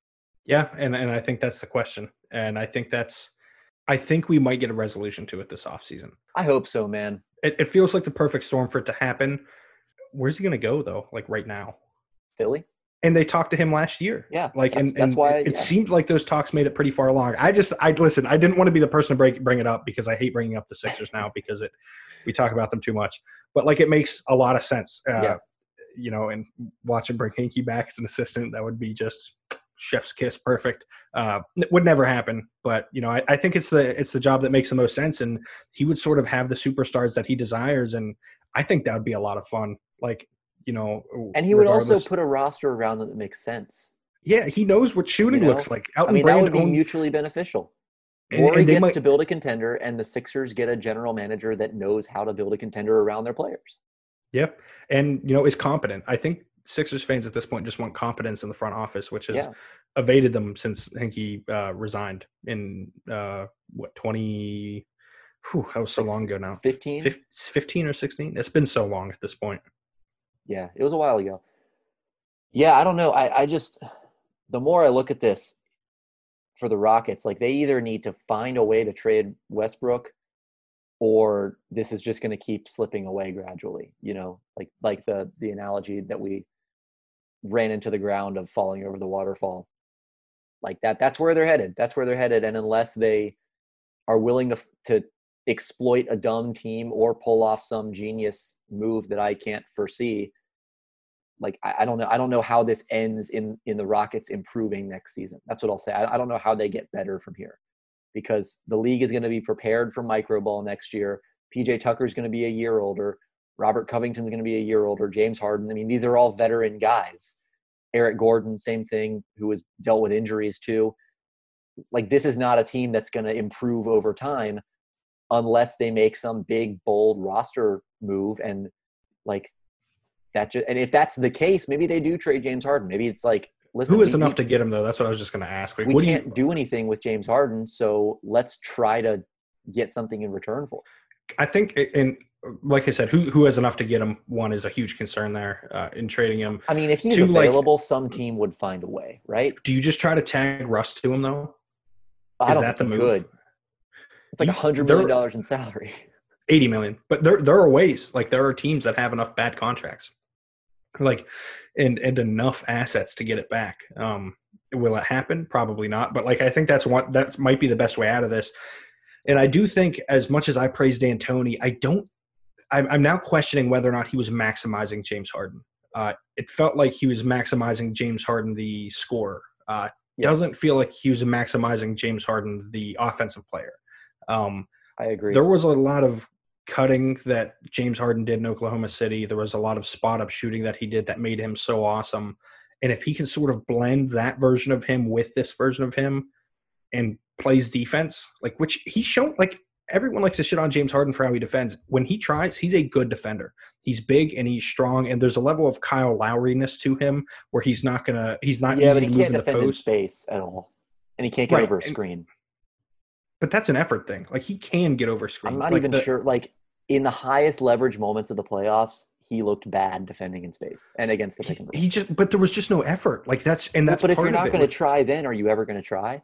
Yeah, and and I think that's the question. And I think that's I think we might get a resolution to it this offseason. I hope so, man. It, it feels like the perfect storm for it to happen. Where's he going to go though? Like right now? Philly? and they talked to him last year. Yeah, like that's, and, that's and why it, yeah. seemed like those talks made it pretty far along. I just I listen. I didn't want to be the person to break, bring it up because I hate bringing up the Sixers now because it we talk about them too much. But like it makes a lot of sense. Uh, yeah. You know, and watching bring Hinkie back as an assistant, that would be just chef's kiss, perfect. Uh, it would never happen, but you know, I, I think it's the it's the job that makes the most sense, and he would sort of have the superstars that he desires, and I think that would be a lot of fun. Like you know, and he would also put a roster around that makes sense. yeah, he knows what shooting you know? looks like. I mean, that Brand would be owned- mutually beneficial. and- Or he gets might- to build a contender, and the Sixers get a general manager that knows how to build a contender around their players. Yep. And, you know, is competent. I think Sixers fans at this point just want competence in the front office, which has Yeah. evaded them since I think he uh, resigned in, uh, what, 20. Whew, that was so Like long ago now. 15? 15 or 16? It's been so long at this point. Yeah, it was a while ago. Yeah, I don't know. I, I just, the more I look at this for the Rockets, like they either need to find a way to trade Westbrook or this is just going to keep slipping away gradually, you know, like, like the, the analogy that we ran into the ground of falling over the waterfall. Like that, that's where they're headed. That's where they're headed. And unless they are willing to, to exploit a dumb team or pull off some genius move that I can't foresee, like I, I don't know i don't know how this ends in in the rockets improving next season that's what i'll say i, I don't know how they get better from here because the league is going to be prepared for micro ball next year. Pj Tucker is going to be a year older. Robert covington's going to be a year older. James harden. I mean these are all veteran guys. Eric gordon same thing who has dealt with injuries too. Like this is not a team that's going to improve over time unless they make some big bold roster move and like that just, and if that's the case, maybe they do trade James Harden. Maybe it's like, listen, Who is we, enough we, to get him, though? That's what I was just going to ask. Like, we what can't you, do anything with James Harden, so let's try to get something in return for. it. I think, and like I said, who who has enough to get him? One is a huge concern there uh, in trading him. I mean, if he's Two, like- available, some team would find a way, right? Do you just try to tag Russ to him though? I Is that the move? could. It's like a hundred million dollars in salary. 80 million. But there there are ways. Like there are teams that have enough bad contracts. Like and and enough assets to get it back. Um will it happen? Probably not. But like I think that's one that might be the best way out of this. And I do think as much as I praised D'Antoni, I don't I'm, I'm now questioning whether or not he was maximizing James Harden. Uh, it felt like he was maximizing James Harden, the scorer. Uh, Yes, Doesn't feel like he was maximizing James Harden, the offensive player. Um, I agree. there was a lot of cutting that James Harden did in Oklahoma City. There was a lot of spot up shooting that he did that made him so awesome. And if he can sort of blend that version of him with this version of him and plays defense, like which he's shown, like everyone likes to shit on James Harden for how he defends. When he tries, he's a good defender. He's big and he's strong, and there's a level of Kyle Lowry-ness to him where he's not gonna, he's not yeah, easy but he can't in the defend in space at all, and he can't get Right, over a and- screen. But that's an effort thing. Like he can get over screens. I'm not Like even the- sure. Like in the highest leverage moments of the playoffs, he looked bad defending in space and against the pick and roll. He just, but there was just no effort. Like that's, and that's but if you're not going to try, then are you ever going to try?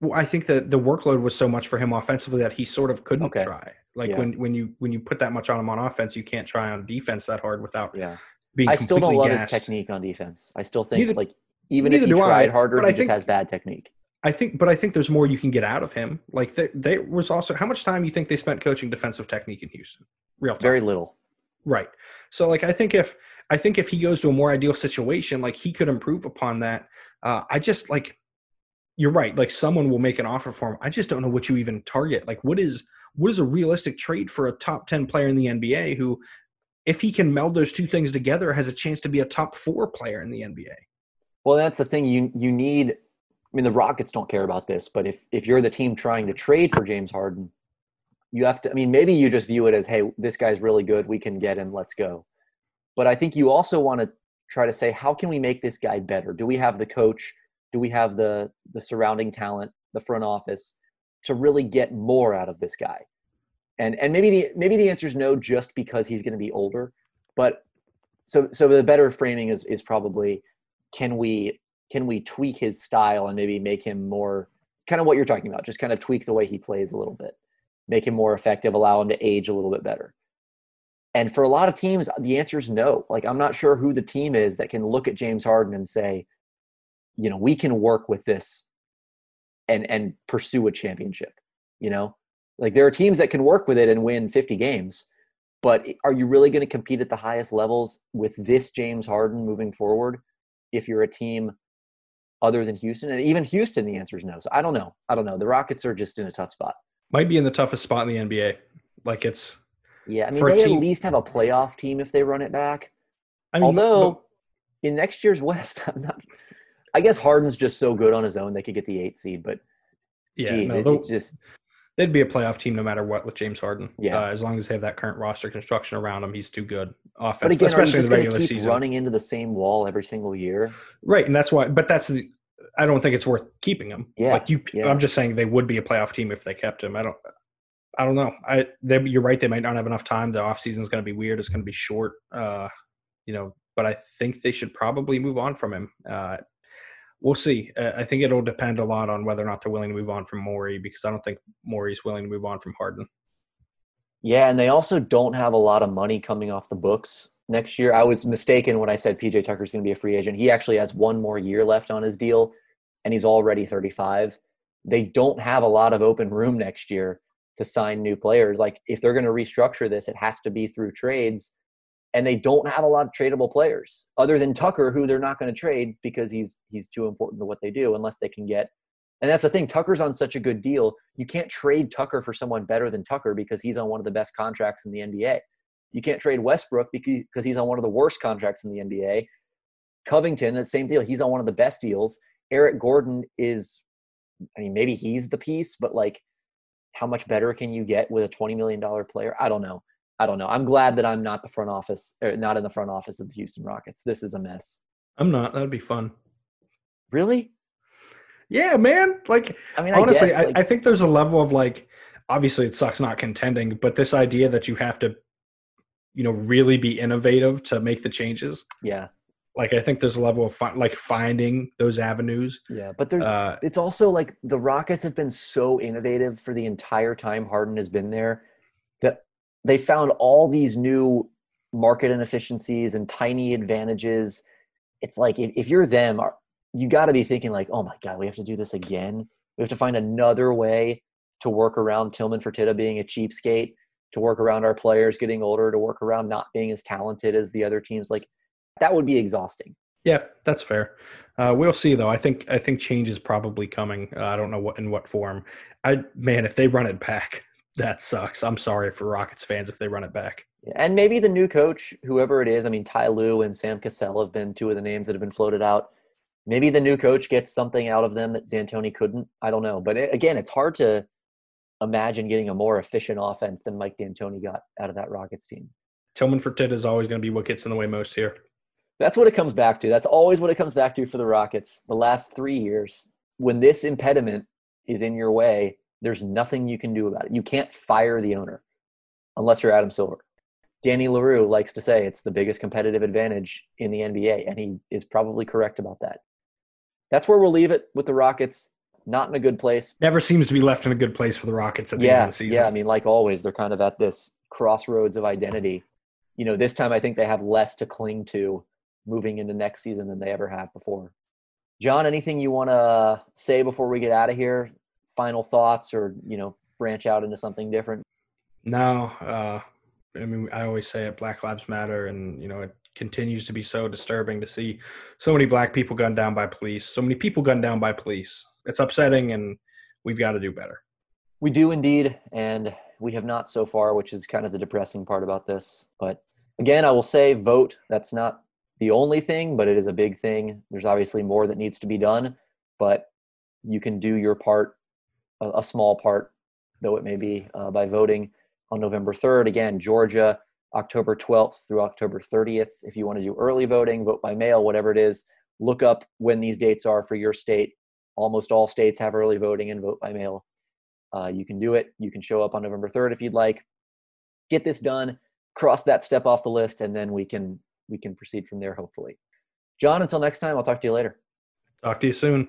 well, I think that the workload was so much for him offensively that he sort of couldn't Okay. try. Like Yeah. when when you when you put that much on him on offense, you can't try on defense that hard without Yeah, being. I still don't love gassed. his technique on defense. I still think Neither- like even if he do I, tried harder, he I just think- has bad technique. I think, but I think there's more you can get out of him. Like there, there was also how much time you think they spent coaching defensive technique in Houston? Real time. Very little. Right. So like I think if I think if he goes to a more ideal situation, like he could improve upon that. Uh, I just like you're right. Like someone will make an offer for him. I just don't know what you even target. Like what is what is a realistic trade for a top ten player in the NBA who, if he can meld those two things together, has a chance to be a top four player in the NBA. Well, that's the thing. You you need. I mean, the Rockets don't care about this, but if if you're the team trying to trade for James Harden, you have to. I mean, maybe you just view it as, hey, this guy's really good. We can get him. Let's go. But I think you also want to try to say, how can we make this guy better? Do we have the coach? Do we have the the surrounding talent, the front office, to really get more out of this guy? And and maybe the maybe the answer is no, just because he's going to be older. But so so the better framing is is probably can we can we tweak his style and maybe make him more kind of what you're talking about just kind of tweak the way he plays a little bit make him more effective allow him to age a little bit better? And for a lot of teams the answer is no. Like i'm not sure who the team is that can look at james harden and say you know we can work with this and and pursue a championship you know? Like there are teams that can work with it and win 50 games but are you really going to compete at the highest levels with this james harden moving forward if you're a team other than Houston? And even Houston, the answer is no. So I don't know. I don't know. The Rockets are just in a tough spot. Might be in the toughest spot in the NBA. Like it's Yeah, I mean they at least have a playoff team if they run it back. I mean, Although in next year's West, (laughs) I'm not. I guess Harden's just so good on his own they could get the eight seed, but yeah, geez, no, it, just they'd be a playoff team no matter what with James Harden. Yeah. uh, as long as they have that current roster construction around him, he's too good offense, But again, especially in the regular keep season. running into the same wall every single year? Right, and that's why. But that's the. I don't think it's worth keeping him. Yeah, like you. yeah. I'm just saying they would be a playoff team if they kept him. I don't. I don't know. I. They, you're right. They might not have enough time. The offseason is going to be weird. It's going to be short. Uh, you know, but I think they should probably move on from him. Uh, we'll see. Uh, I think it'll depend a lot on whether or not they're willing to move on from Morey because I don't think Morey's willing to move on from Harden. Yeah, and they also don't have a lot of money coming off the books next year. I was mistaken when I said PJ Tucker's going to be a free agent. He actually has one more year left on his deal, and he's already 35. They don't have a lot of open room next year to sign new players. Like, if they're going to restructure this, it has to be through trades, and they don't have a lot of tradable players other than Tucker, who they're not going to trade because he's he's too important to what they do unless they can get. And that's the thing. Tucker's on such a good deal. You can't trade Tucker for someone better than Tucker because he's on one of the best contracts in the NBA. You can't trade Westbrook because he's on one of the worst contracts in the NBA. Covington, the same deal. He's on one of the best deals. Eric Gordon is, I mean, maybe he's the piece, but like, how much better can you get with a $20 million player? I don't know. I don't know. I'm glad that I'm not the front office, or not in the front office of the Houston Rockets. This is a mess. I'm not. That'd be fun. Really? Yeah, man. Like I mean, honestly, I, guess, I, like, I think there's a level of like, obviously, it sucks not contending, but this idea that you have to, you know, really be innovative to make the changes. yeah, Like, I think there's a level of fi- like finding those avenues. yeah. But there's, Uh, it's also like the Rockets have been so innovative for the entire time Harden has been there that they found all these new market inefficiencies and tiny advantages. It's like if, if you're them, are- you got to be thinking like, oh my god, we have to do this again. We have to find another way to work around Tillman Fertitta being a cheapskate, to work around our players getting older, to work around not being as talented as the other teams. Like that would be exhausting. yeah, that's fair. Uh, we'll see though. I think I think change is probably coming. Uh, I don't know what in what form. I man, if they run it back, (laughs) that sucks. I'm sorry for Rockets fans if they run it back. And maybe the new coach, whoever it is, I mean, Ty Lue and Sam Cassell have been two of the names that have been floated out. Maybe the new coach gets something out of them that D'Antoni couldn't. I don't know. But it, again, it's hard to imagine getting a more efficient offense than Mike D'Antoni got out of that Rockets team. Tillman for Fertitta is always going to be what gets in the way most here. That's what it comes back to. That's always what it comes back to for the Rockets. The last three years, when this impediment is in your way, there's nothing you can do about it. You can't fire the owner unless you're Adam Silver. Danny Leroux likes to say it's the biggest competitive advantage in the NBA, and he is probably correct about that. That's where we'll leave it with the Rockets. Not in a good place. Never seems to be left in a good place for the Rockets at the end of the season. yeah. I mean, like always, they're kind of at this crossroads of identity. You know, this time I think they have less to cling to moving into next season than they ever have before. John, anything you want to say before we get out of here? Final thoughts, or you know, branch out into something different? No, uh, I mean, I always say it, Black Lives Matter, and you know, it continues to be so disturbing to see so many black people gunned down by police, so many people gunned down by police. It's upsetting, and we've got to do better. We do indeed, and we have not so far, which is kind of the depressing part about this. But again, I will say vote. That's not the only thing, but it is a big thing. There's obviously more that needs to be done, but you can do your part, a, small part, though it may be, uh, by voting on November 3rd. Again, Georgia, October 12th through October 30th. If you want to do early voting, vote by mail, whatever it is, look up when these dates are for your state. Almost all states have early voting and vote by mail. Uh, you can do it. You can show up on November 3rd if you'd like. Get this done, cross that step off the list, and then we can we can proceed from there. Hopefully, John. Until next time, I'll talk to you later. Talk to you soon.